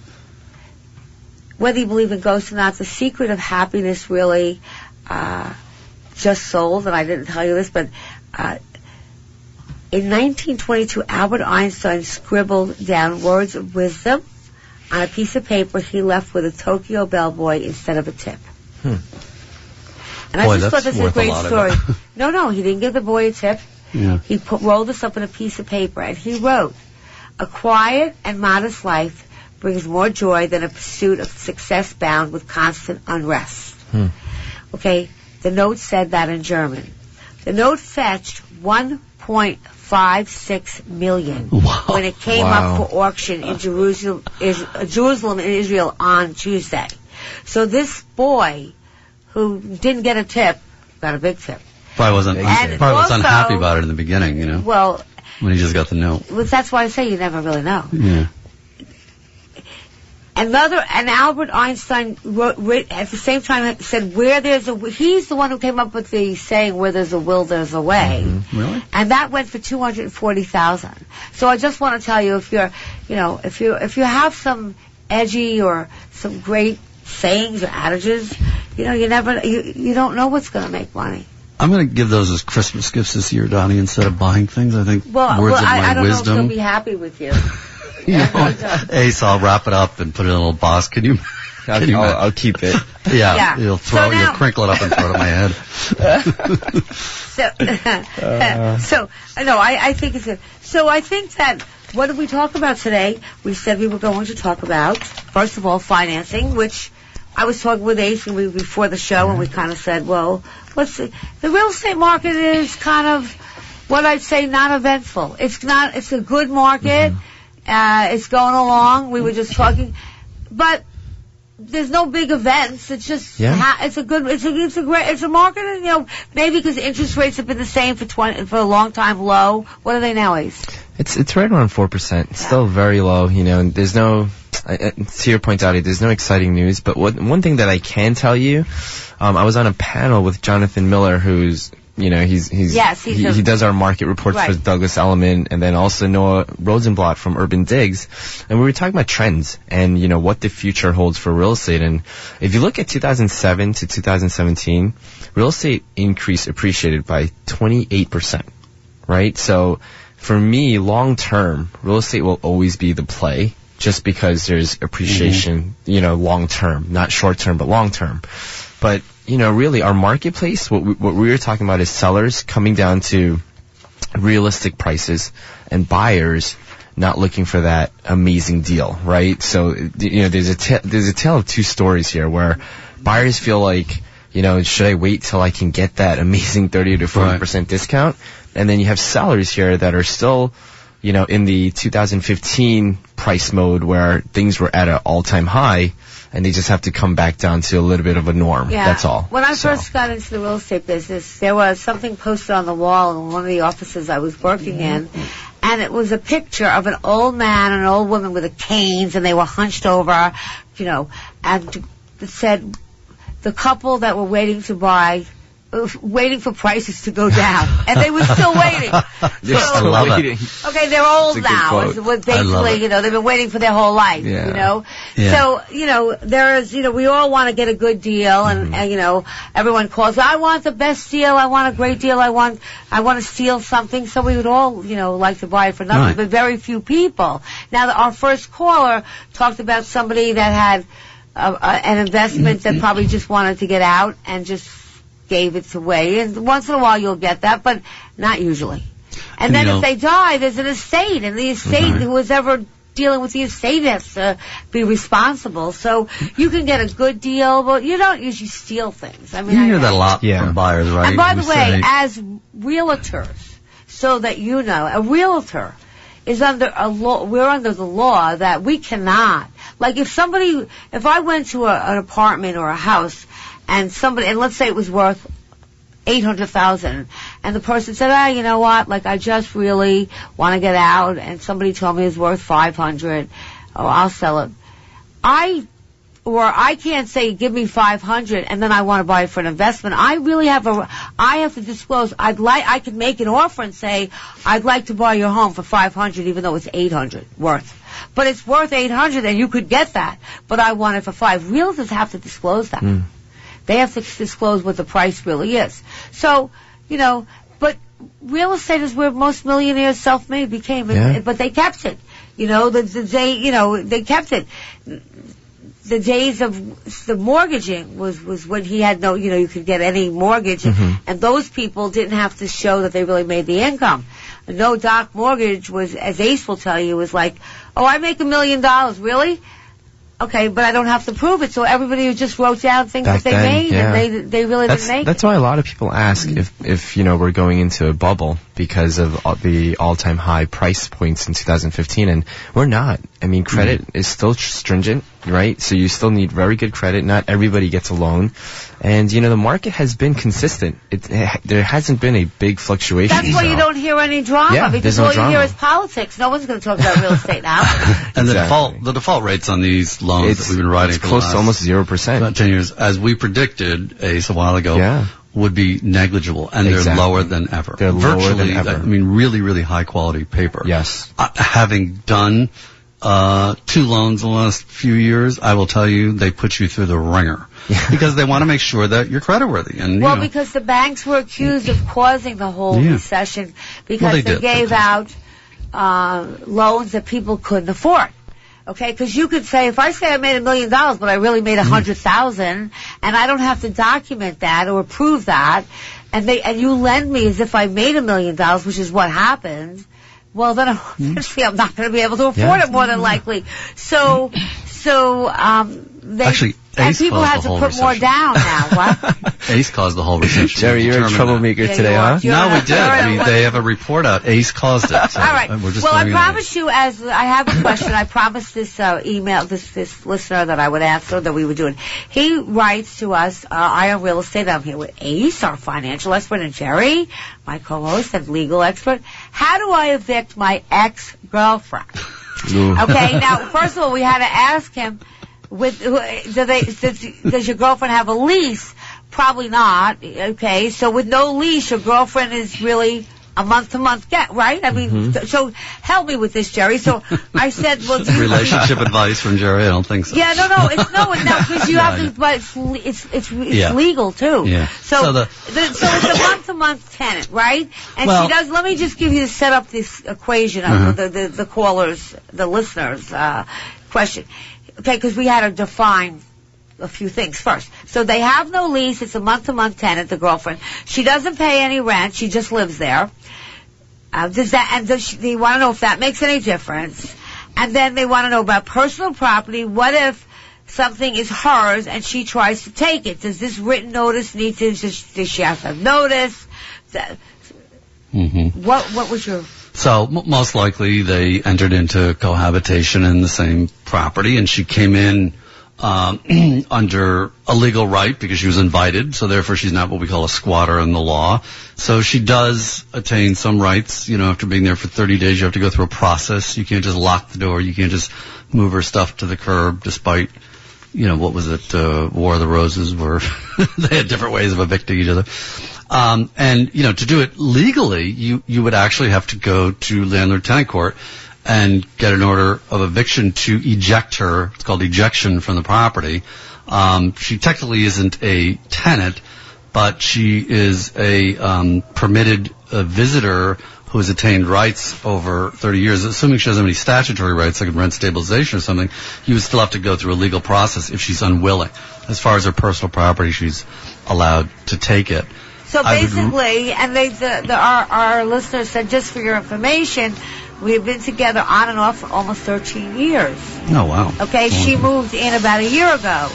whether you believe in ghosts or not, the secret of happiness really, uh, just sold, and I didn't tell you this, but, uh, in 1922, Albert Einstein scribbled down words of wisdom on a piece of paper he left with a Tokyo bellboy instead of a tip. Hmm. And I Boy, just thought this was a a great of story. no, no, he didn't give the boy a tip. Yeah. He put, rolled this up in a piece of paper and he wrote, a quiet and modest life brings more joy than a pursuit of success bound with constant unrest. Hmm. Okay, the note said that in German. The note fetched 1.56 million when it came Wow. up for auction in Jerusalem, is, uh, Jerusalem in Israel on Tuesday. So this boy who didn't get a tip got a big tip. Probably wasn't And probably was unhappy about it in the beginning, you know, Well, when he just got the note. well, that's why I say you never really know. Yeah. Another, and Albert Einstein wrote, writ, at the same time said, where there's a, he's the one who came up with the saying, where there's a will, there's a way. Mm-hmm. Really? And that went for 240,000. So I just want to tell you, if you're, you know, if you, if you have some edgy or some great sayings or adages, you know, you never, you, you don't know what's going to make money. I'm going to give those as Christmas gifts this year, Donnie, instead of buying things. I think Well, words well of my I, I don't know if wisdom. he'll be happy with you. you know, Ace, I'll wrap it up and put it in a little box. Can you? I'll, Can you I'll, I'll keep it. yeah, Yeah. you'll So throw, now- you'll crinkle it up and throw it at my head. So, so no, I, I think it's good. So I think that what did we talk about today? We said we were going to talk about first of all financing, which I was talking with Ace and we, before the show, and we kind of said, well, what's the, the real estate market is kind of what I'd say non-eventful. It's not. It's a good market. Uh, it's going along. We were just talking, but there's no big events. It's just Yeah. ha- it's a good it's a it's a great it's a market. And, you know, maybe because interest rates have been the same for twenty for a long time low. What are they now, Ace? It's it's right around four percent. It's still very low. You know, and there's no. I- To your point, Dottie, there's no exciting news. But what, one thing that I can tell you, um, I was on a panel with Jonathan Miller, who's you know he's he's, Yes, he's he, a- he does our market reports for Douglas Elliman, and then also Noah Rosenblatt from Urban Digs, and we were talking about trends and you know what the future holds for real estate. And if you look at 2007 to 2017, real estate increase appreciated by 28 percent right? So for me, long term, real estate will always be the play just because there's mm-hmm. appreciation, you know, long term, not short term, but long term. But, you know, really our marketplace, what we, what we were talking about is sellers coming down to realistic prices and buyers not looking for that amazing deal, right? So, you know, there's a, there's a tale of two stories here where buyers feel like, you know, should I wait till I can get that amazing 30 to 40% discount? And then you have sellers here that are still, you know, in the 2015 price mode where things were at an all-time high and they just have to come back down to a little bit of a norm. Yeah. That's all. When I So- first got into the real estate business, there was something posted on the wall in one of the offices I was working in, and it was a picture of an old man and an old woman with a canes, and they were hunched over, you know, and it said the couple that were waiting to buy waiting for prices to go down, and they were still waiting. They're So- still love it. waiting. Okay, they're old That's a good now. quote. It's what basically, you know, they've been waiting for their whole life. Yeah. You know, Yeah. so you know, there is, you know, we all want to get a good deal, and, Mm-hmm. and you know, everyone calls. I want the best deal. I want a great deal. I want, I want to steal something. So we would all, you know, like to buy it for nothing, Right. but very few people. Now, our first caller talked about somebody that had uh, uh, an investment that probably just wanted to get out and just gave it away. And once in a while you'll get that, but not usually. And, And then you if they die, there's an estate, and the estate, Right. who is ever dealing with the estate has to be responsible. So you can get a good deal, but you don't usually steal things. I mean, You I- hear that a lot Yeah. from buyers, right? and by Who the way, say- as realtors, so that you know, a realtor is under a law, we're under the law that we cannot, like if somebody, if I went to a, an apartment or a house and somebody, and let's say it was worth 800,000 and the person said, ah, you know what, like I just really want to get out and somebody told me it's worth 500, oh, I'll sell it. I or I can't say give me 500 and then I want to buy it for an investment. I really have a, I have to disclose. I'd like, I could make an offer and say I'd like to buy your home for 500 even though it's 800 worth. But it's worth 800 and you could get that. But I want it for five. Realtors have to disclose that. They have to disclose what the price really is. So, you know, but real estate is where most millionaires self-made became, Yeah. but they kept it. You know, the, the they, you know, they kept it the days of the mortgaging was was when he had no you know you could get any mortgage Mhm. and those people didn't have to show that they really made the income no doc mortgage was as ace will tell you was like oh i make a million dollars really okay but i don't have to prove it so everybody who just wrote down things Back that they then, made yeah. and they they really That's didn't make that's why a lot of people ask mm-hmm. if if you know we're going into a bubble because of all the all-time high price points in 2015, and we're not. I mean, credit is still stringent, right? So you still need very good credit. Not everybody gets a loan, and you know the market has been consistent. It, there hasn't been a big fluctuation. that's why you don't hear any drama Yeah, because there's no all you hear drama. is politics. No one's going to talk about real estate now. And the default the default rates on these loans It's- that we've been writing it's for the close to almost zero percent. about ten years, as we predicted Ace a while ago, Yeah. would be negligible, and they're lower than ever. They're lower Virtually, than ever. I mean, really, really high quality paper. Yes. Uh, having done uh, two loans in the last few years, I will tell you they put you through the ringer because they want to make sure that you're creditworthy. And Well, you know, because the banks were accused of causing the whole Yeah. recession because Well, they they, did. gave out uh, loans that people couldn't afford. Okay, because you could say if I say I made a million dollars, but I really made a hundred thousand, and I don't have to document that or prove that, and they and you lend me as if I made a million dollars, which is what happened. Well, then obviously I'm not going to be able to afford Yeah. it more than likely. So, so um, they Actually, and Ace people caused had the to whole put more recession. down now. What? Ace caused the whole recession. Jerry, you're a troublemaker Yeah, today, huh? You're No, we did. all right, We, well- they have a report out. Ace caused it. So All right. We're just well, I throwing it out. promise you, as I have a question, I promised this uh, email, this this listener that I would answer that we would do it. He writes to us. Uh, I am real estate. I'm here with Ace, our financial expert, and Jerry, my co-host and legal expert. How do I evict my ex girlfriend? Okay. Now, first of all, we had to ask him. With do they? Does, does your girlfriend have a lease? Probably not. Okay. So with no lease, your girlfriend is really a month to month get right. I mean, Mhm. so help me with this, Jerry. So I said, well, do you, Relationship advice from Jerry? I don't think so. Yeah, no, no, it's no, no, because you Yeah, have to, but it's it's it's, it's Yeah. legal too. Yeah. So, So the- the, so it's a month to month tenant, right? And Well- she does. Let me just give you set up this equation of Uh-huh. the, the the callers, the listeners' uh, question. Okay, because we had to define a few things first. So they have no lease. It's a month to month tenant. The girlfriend. She doesn't pay any rent. She just lives there. Uh, does that and does she, they want to know if that makes any difference? And then they want to know about personal property. What if something is hers and she tries to take it? Does this written notice need to? Does, does she have to have notice? Mm-hmm. What What was your? So m- most likely they entered into cohabitation in the same property, and she came in um, under a legal right because she was invited. So therefore, she's not what we call a squatter in the law. So she does attain some rights. You know, after being there for 30 days, you have to go through a process. You can't just lock the door. You can't just move her stuff to the curb, despite you know, what was it, uh, War of the Roses, where they had different ways of evicting each other. Um, and, you know, to do it legally, you, you would actually have to go to landlord tenant court and get an order of eviction to eject her. It's called ejection from the property. Um, she technically isn't a tenant, but she is a um, permitted uh, visitor who has attained rights over 30 years. Assuming she doesn't have any statutory rights, like rent stabilization or something, you would still have to go through a legal process if she's unwilling. As far as her personal property, she's allowed to take it. So basically, and they, the, the, our, our listeners said, just for your information, we've been together on and off for almost 13 years. Oh wow. Okay, she Mhm. moved in about a year ago.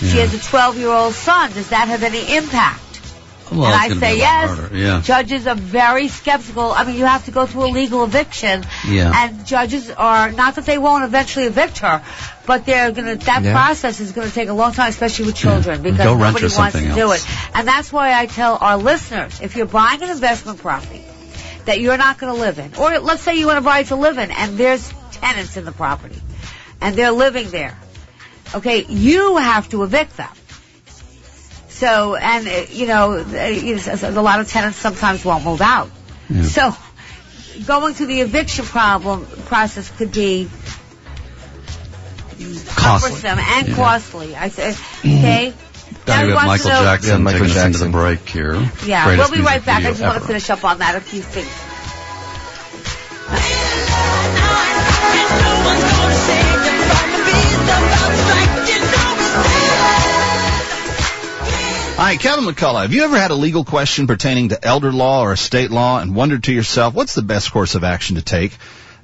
She Yeah. has a 12 year old son. Does that have any impact? Well, and I say be a lot yes. yeah. Judges are very skeptical. I mean, you have to go through a legal eviction. Yeah. And judges are, not that they won't eventually evict her, but they're gonna, that Yeah. process is gonna take a long time, especially with children, because Go nobody wants to something do it. And that's why I tell our listeners, if you're buying an investment property that you're not gonna live in, or let's say you want to buy it to live in, and there's tenants in the property, and they're living there, okay, you have to evict them. So, and, uh, you know, a lot of tenants sometimes won't move out. So, going through the eviction problem process could be Costly. cumbersome and Yeah. costly. I say, mm-hmm. okay? Now Now we he have Michael to know- Jackson Yeah, Michael taking us into the break here. Yeah, Greatest we'll be right back. I video just want to finish up on that a few things. Hi, Kevin McCullough. Have you ever had a legal question pertaining to elder law or estate law and wondered to yourself, what's the best course of action to take?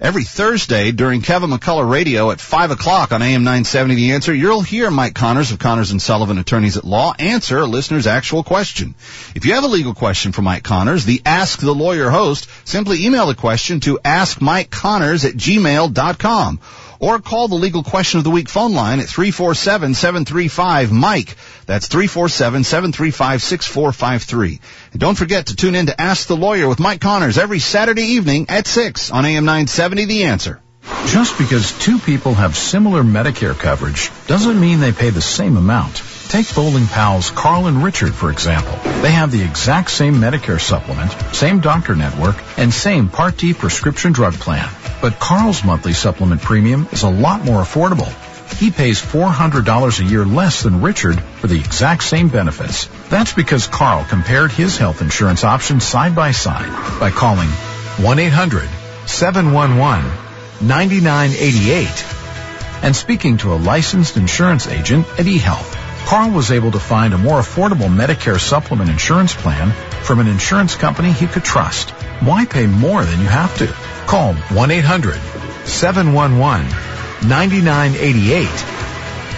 Every Thursday during Kevin McCullough Radio at 5 o'clock on AM 970 The Answer, you'll hear Mike Connors of Connors and Sullivan Attorneys at Law answer a listener's actual question. If you have a legal question for Mike Connors, the Ask the Lawyer host, simply email the question to askmikeconnors at gmail.com or call the legal question of the week phone line at 347-735-MIKE. That's 347-735-6453. And don't forget to tune in to Ask the Lawyer with Mike Connors every Saturday evening at 6 on AM 970 The Answer. Just because two people have similar Medicare coverage doesn't mean they pay the same amount. Take bowling pals Carl and Richard, for example. They have the exact same Medicare supplement, same doctor network, and same Part D prescription drug plan. But Carl's monthly supplement premium is a lot more affordable. He pays $400 a year less than Richard for the exact same benefits. That's because Carl compared his health insurance options side by side by calling 1-800-711-9988 and speaking to a licensed insurance agent at eHealth. Carl was able to find a more affordable Medicare supplement insurance plan from an insurance company he could trust. Why pay more than you have to? Call 1-800-711-9988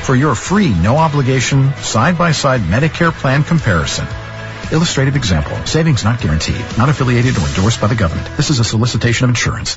for your free no obligation side by side Medicare plan comparison. Illustrative example. Savings not guaranteed. Not affiliated or endorsed by the government. This is a solicitation of insurance.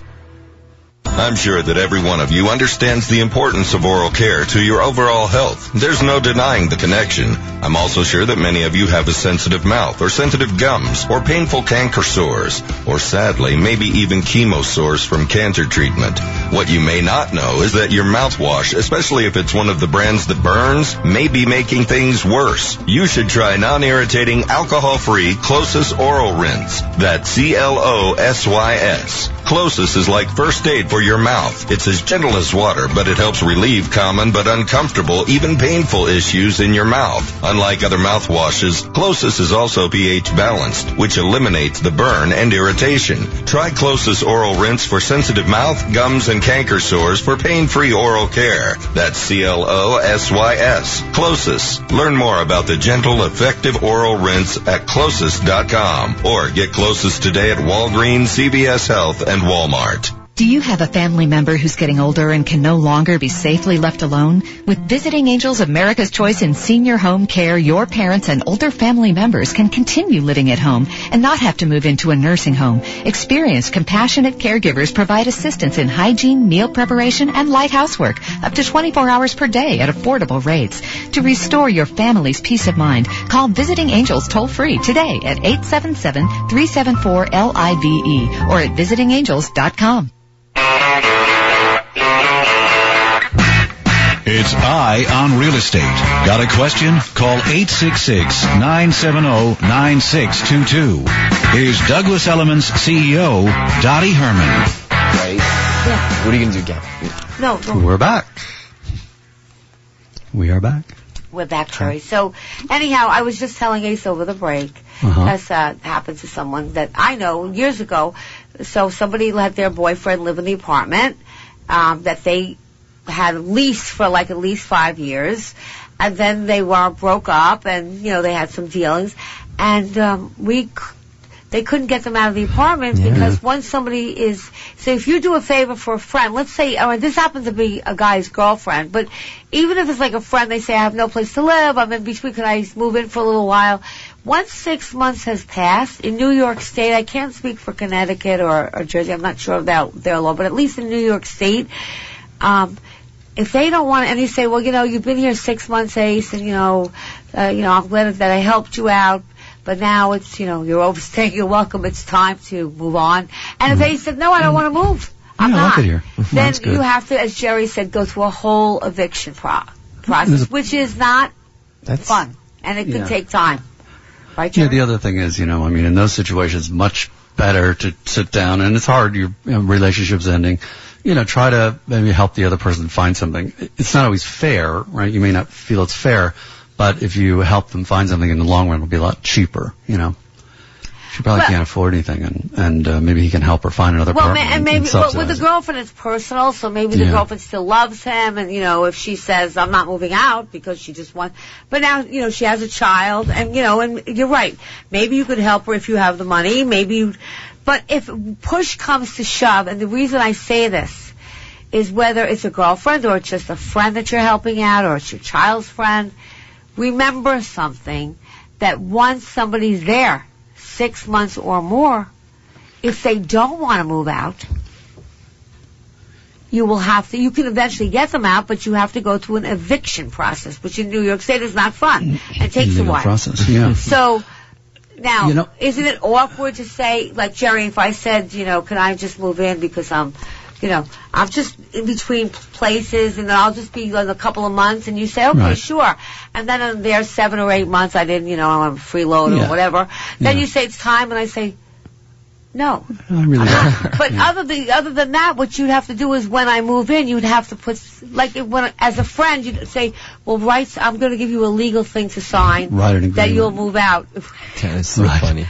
I'm sure that every one of you understands the importance of oral care to your overall health. There's no denying the connection. I'm also sure that many of you have a sensitive mouth or sensitive gums or painful canker sores or sadly maybe even chemo sores from cancer treatment. What you may not know is that your mouthwash, especially if it's one of the brands that burns, may be making things worse. You should try non-irritating alcohol-free CloSYS Oral Rinse. That's C-L-O-S-Y-S. CloSYS is like first aid for your mouth. It's as gentle as water, but it helps relieve common but uncomfortable, even painful issues in your mouth. Unlike other mouthwashes, CloSYS is also pH balanced, which eliminates the burn and irritation. Try CloSYS Oral Rinse for sensitive mouth, gums, and canker sores for pain-free oral care. That's C-L-O-S-Y-S. CloSYS. Learn more about the gentle, effective oral rinse at closys.com or get CloSYS today at Walgreens, CVS Health, and Walmart. Do you have a family member who's getting older and can no longer be safely left alone? With Visiting Angels America's Choice in Senior Home Care, your parents and older family members can continue living at home and not have to move into a nursing home. Experienced, compassionate caregivers provide assistance in hygiene, meal preparation, and light housework up to 24 hours per day at affordable rates. To restore your family's peace of mind, call Visiting Angels toll free today at 877-374-LIVE E or at visitingangels.com. It's Eye on Real Estate. Got a question? Call 866-970-9622. Here's Douglas Elliman's CEO, Dottie Herman. Right? Yeah. What are you gonna do, Gail? No, no. We're back. We are back. We're back, Terry. So, anyhow, I was just telling Ace over the break, Uh-huh. as uh, happened to someone that I know years ago. So, somebody let their boyfriend live in the apartment um, that they had leased for like at least five years, and then they were broke up, and you know they had some dealings, and um, we. c- They couldn't get them out of the apartment Yeah. because once somebody is, so if you do a favor for a friend, let's say, oh, this happens to be a guy's girlfriend, but even if it's like a friend, they say, I have no place to live, I'm in between, can I move in for a little while? Once six months has passed, in New York State, I can't speak for Connecticut or, or Jersey, I'm not sure of that, their law, but at least in New York State, um, if they don't want, and you say, well, you know, you've been here six months, Ace, and you know, uh, you know, I'm glad that I helped you out, but now it's, you know, you're overstaying your welcome. It's time to move on. And if they said, no, I don't want to move, I'm Yeah, I not. like it here. Then you have to, as Jerry said, go through a whole eviction pro- process, which is not fun, and it could take time. Right, Yeah, the other thing is, you know, I mean, in those situations, much better to sit down, and it's hard, your you know, relationship's ending. You know, try to maybe help the other person find something. It's not always fair, right? You may not feel it's fair, but if you help them find something in the long run, it'll be a lot cheaper, you know. She probably Well- can't afford anything, and and uh, maybe he can help her find another Well, apartment. and maybe well, with the girlfriend, it's personal. So maybe the Yeah. girlfriend still loves him, and you know, if she says I'm not moving out because she just wants, but now you know she has a child, and you know, and you're right. Maybe you could help her if you have the money. Maybe, you, but if push comes to shove, and the reason I say this is whether it's a girlfriend or it's just a friend that you're helping out, or it's your child's friend. Remember something that once somebody's there, six months or more, if they don't want to move out, you will have to, you can eventually get them out, but you have to go through an eviction process, which in New York State is not fun. Mm. It takes a while. process, yeah. So, now, You know- isn't it awkward to say, like Jerry, if I said, you know, can I just move in because I'm, you know, I'm just in between places and then I'll just be in a couple of months and you say, okay, Right. sure. And then in there seven or eight months I didn't, you know, I'm a freeload Yeah. or whatever. Then Yeah. you say it's time and I say, no. I really don't. But other than other than that, what you'd have to do is when I move in, you'd have to put like if- when as a friend, you'd say, "Well, right, I'm going to give you a legal thing to sign Write an that you'll move out." That is so Right. funny.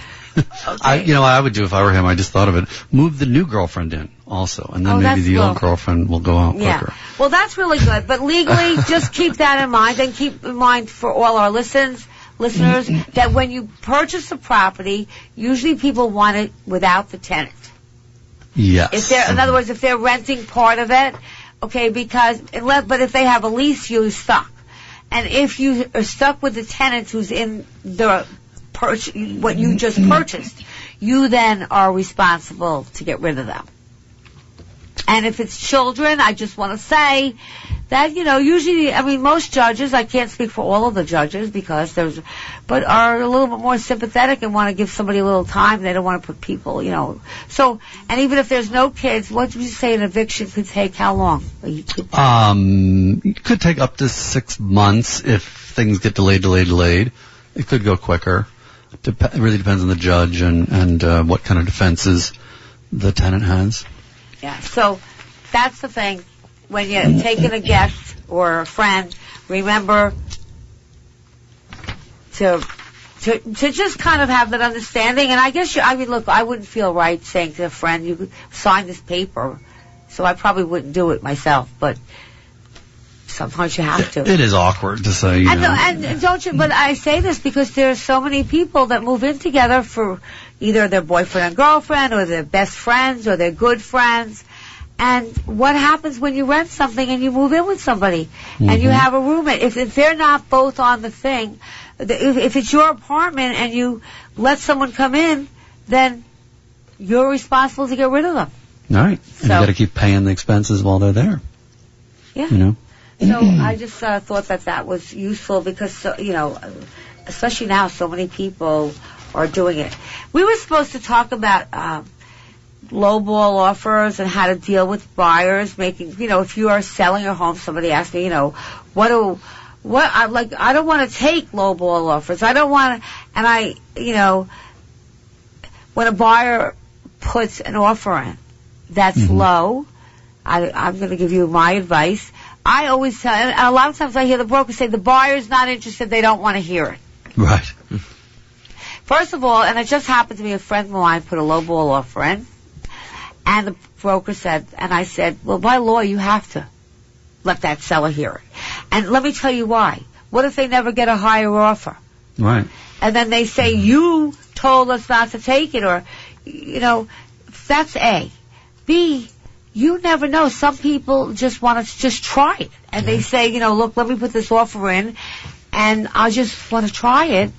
I, you know, what I would do if I were him. I just thought of it. Move the new girlfriend in also, and then Oh, maybe the well- old girlfriend will go out Yeah. quicker. Well, that's really good. But legally, just keep that in mind, and keep in mind for all our listeners, listeners, that when you purchase a property, usually people want it without the tenant. Yes. If they're, in other words, if they're renting part of it, okay, because, unless, but if they have a lease, you're stuck. And if you are stuck with the tenant who's in the what you just purchased, you then are responsible to get rid of them. And if it's children, I just want to say that, you know, usually, I mean, most judges, I can't speak for all of the judges because there's, but are a little bit more sympathetic and want to give somebody a little time. They don't want to put people, you know. So, and even if there's no kids, what would you say an eviction could take how long? Um, it could take up to six months if things get delayed, delayed, delayed. It could go quicker. Dep- it really depends on the judge and and uh, what kind of defenses the tenant has. Yeah. So that's the thing. When you're taking a guest or a friend, remember to to to just kind of have that understanding. And I guess you, I mean, look, I wouldn't feel right saying to a friend, "You sign this paper," so I probably wouldn't do it myself. But sometimes you have to. It is awkward to say. You And, know, and, and don't you? But I say this because there are so many people that move in together for either their boyfriend and girlfriend, or their best friends, or their good friends. And what happens when you rent something and you move in with somebody and you Mhm. have a roommate? If, if they're not both on the thing, if, if it's your apartment and you let someone come in, then you're responsible to get rid of them. All right. And So- you got to keep paying the expenses while they're there. Yeah. You know. So I just uh, thought that that was useful because, so, you know, especially now, so many people are doing it. We were supposed to talk about. Um, lowball offers and how to deal with buyers making you know if you are selling your home somebody asked me you know what do what I like I don't want to take lowball offers I don't want to and I you know when a buyer puts an offer in that's low I I'm going to give you my advice I always tell and a lot of times I hear the broker say the buyer's not interested they don't want to hear it Right. First of all, and it just happened to me, a friend of mine put a low ball offer in, and the broker said, and I said, well, by law, you have to let that seller hear it. And let me tell you why. What if they never get a higher offer? Right. And then they say, you told us not to take it, or, you know, that's A. B, you never know. Some people just want to just try it. And they say, you know, look, let me put this offer in, and I just want to try it.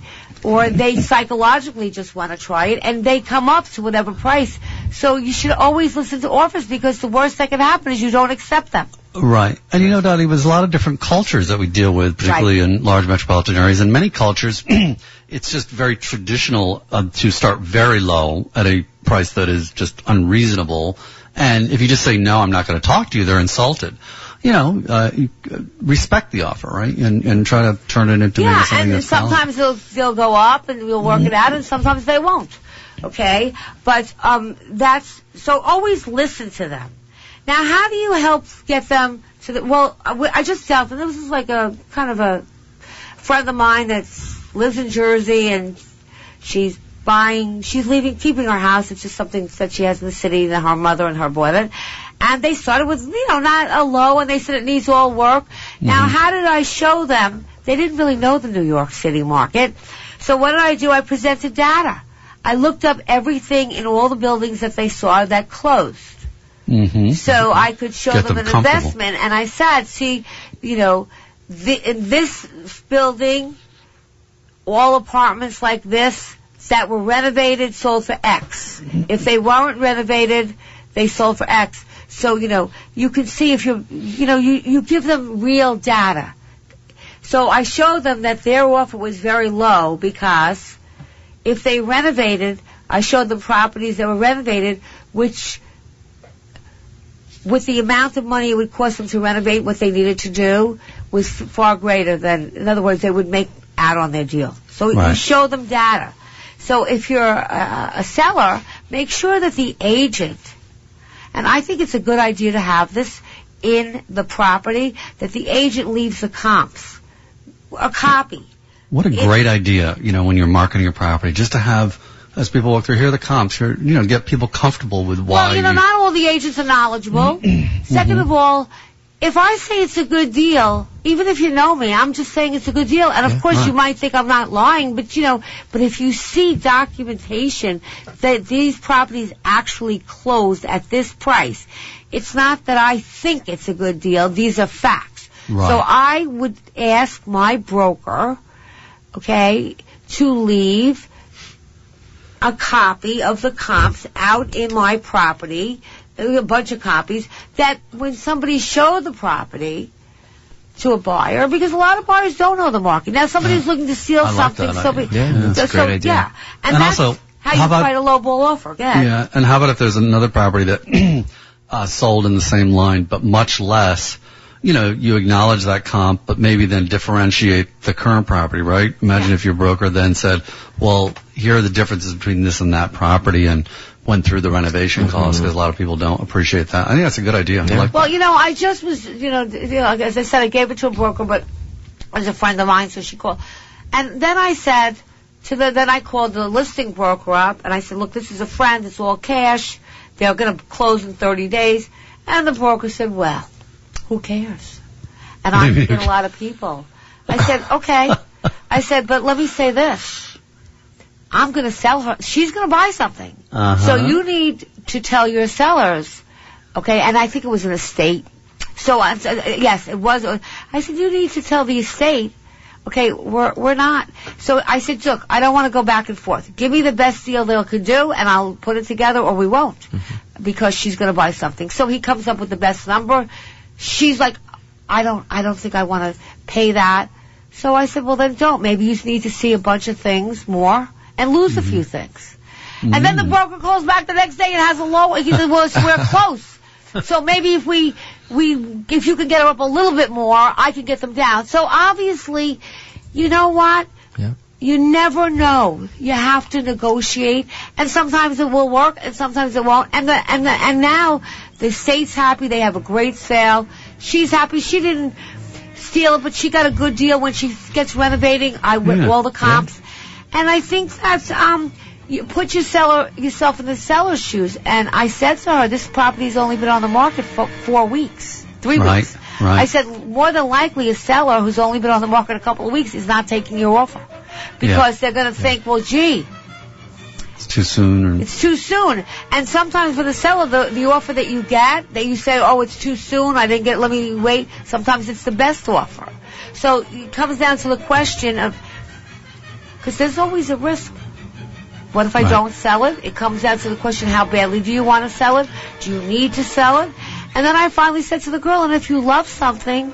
Or they psychologically just want to try it, and they come up to whatever price. So you should always listen to offers because the worst that can happen is you don't accept them. Right. And you know, Dottie, there's a lot of different cultures that we deal with, particularly in large metropolitan areas. In many cultures, it's just very traditional uh, to start very low at a price that is just unreasonable. And if you just say, no, I'm not going to talk to you, they're insulted. You know, uh, uh, respect the offer, right? And, and try to turn it into Yeah, something and sometimes they'll they'll go up and we'll work it out, and sometimes they won't. Okay, but um, that's so always listen to them. Now, how do you help get them to the? Well, I just dealt, and this is like a kind of a friend of mine that lives in Jersey, and she's buying, she's leaving, keeping her house. It's just something that she has in the city that her mother and her it. And they started with, you know, not a low, and they said it needs all work. Now, how did I show them? They didn't really know the New York City market. So what did I do? I presented data. I looked up everything in all the buildings that they saw that closed. Mm-hmm. So I could show Get them, them an investment, and I said, see, you know, the, in this building, all apartments like this that were renovated sold for X. If they weren't renovated, they sold for X. So, you know, you can see if you're, you know, you, you give them real data. So I showed them that their offer was very low because if they renovated, I showed them properties that were renovated, which with the amount of money it would cost them to renovate what they needed to do was far greater than, in other words, they would make out on their deal. So you show them data. So if you're a, a seller, make sure that the agent, and I think it's a good idea to have this in the property, that the agent leaves the comps, a copy. What a great idea, you know, when you're marketing your property, just to have, as people walk through, here are the comps, here, you know, get people comfortable with why Well, you know, you- not all the agents are knowledgeable. Second mm-hmm. of all, if I say it's a good deal, even if you know me, I'm just saying it's a good deal. And of course, you might think I'm not lying, but you know, but if you see documentation that these properties actually closed at this price, it's not that I think it's a good deal. These are facts. Right. So I would ask my broker, okay, to leave a copy of the comps out in my property, a bunch of copies, that when somebody showed the property to a buyer, because a lot of buyers don't know the market. Now somebody's looking to steal I something, that somebody. Yeah, that's a so, great idea. yeah. And, And also, how how you about- fight a low ball offer. Yeah, and how about if there's another property that uh, sold in the same line but much less? You know, you acknowledge that comp, but maybe then differentiate the current property, right? Imagine if your broker then said, "Well, here are the differences between this and that property," and went through the renovation costs because a lot of people don't appreciate that. I think that's a good idea. I like Well, you know, I just was, you know, you know, as I said, I gave it to a broker, but it was a friend of mine, so she called. And then I said to the, then I called the listing broker up, and I said, look, this is a friend, it's all cash, they're going to close in 30 days. And the broker said, well, who cares? And I'm getting a lot of people. I said, okay. I said, but let me say this. I'm going to sell her. She's going to buy something. Uh-huh. So you need to tell your sellers, okay? And I think it was an estate. So uh, I said, uh, yes, it was. Uh, I said you need to tell the estate, okay? We're we're not. So I said, look, I don't want to go back and forth. Give me the best deal they could do, and I'll put it together, or we won't, mm-hmm. because she's going to buy something. So he comes up with the best number. She's like, I don't, I don't think I want to pay that. So I said, well then don't. Maybe you need to see a bunch of things more and lose a few mm-hmm. things. And then the mm. broker calls back the next day and has a low. He says, "Well, we're close." So maybe if we we if you could get her up a little bit more, I could get them down. So obviously, you know what? Yeah. You never know. You have to negotiate, and sometimes it will work, and sometimes it won't. And the and the and now the state's happy. They have a great sale. She's happy. She didn't steal it, but she got a good deal when she gets renovating. I went Yeah, all the comps, and I think that's um. You put your seller, yourself in the seller's shoes, and I said to her, "This property's only been on the market for four weeks, three Right, weeks." right. I said, more than likely, a seller who's only been on the market a couple of weeks is not taking your offer because they're going to think, "Well, gee, It's too soon. Or, it's too soon. And sometimes for the seller, the, the offer that you get, that you say, oh, it's too soon, I didn't get, let me wait, sometimes it's the best offer. So it comes down to the question of, because there's always a risk. What if I Right. don't sell it? It comes down to the question, how badly do you want to sell it? Do you need to sell it? And then I finally said to the girl, and if you love something,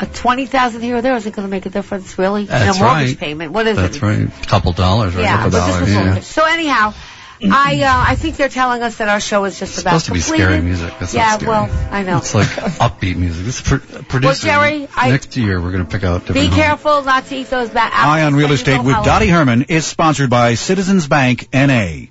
a 20000 here or there isn't going to make a difference, really. That's in a mortgage right. payment. What is That's it? right. A couple dollars, right? Yeah, a couple but this dollars. yeah. So anyhow, I uh, I think they're telling us that our show is just about supposed to be completed. scary music. That's yeah, well, I know. It's like upbeat music. This is pro- producer. Jerry, I- next year we're going to pick out Be homes. careful not to eat those bad Eye on Real Estate with Dottie Herman is sponsored by Citizens Bank N.A.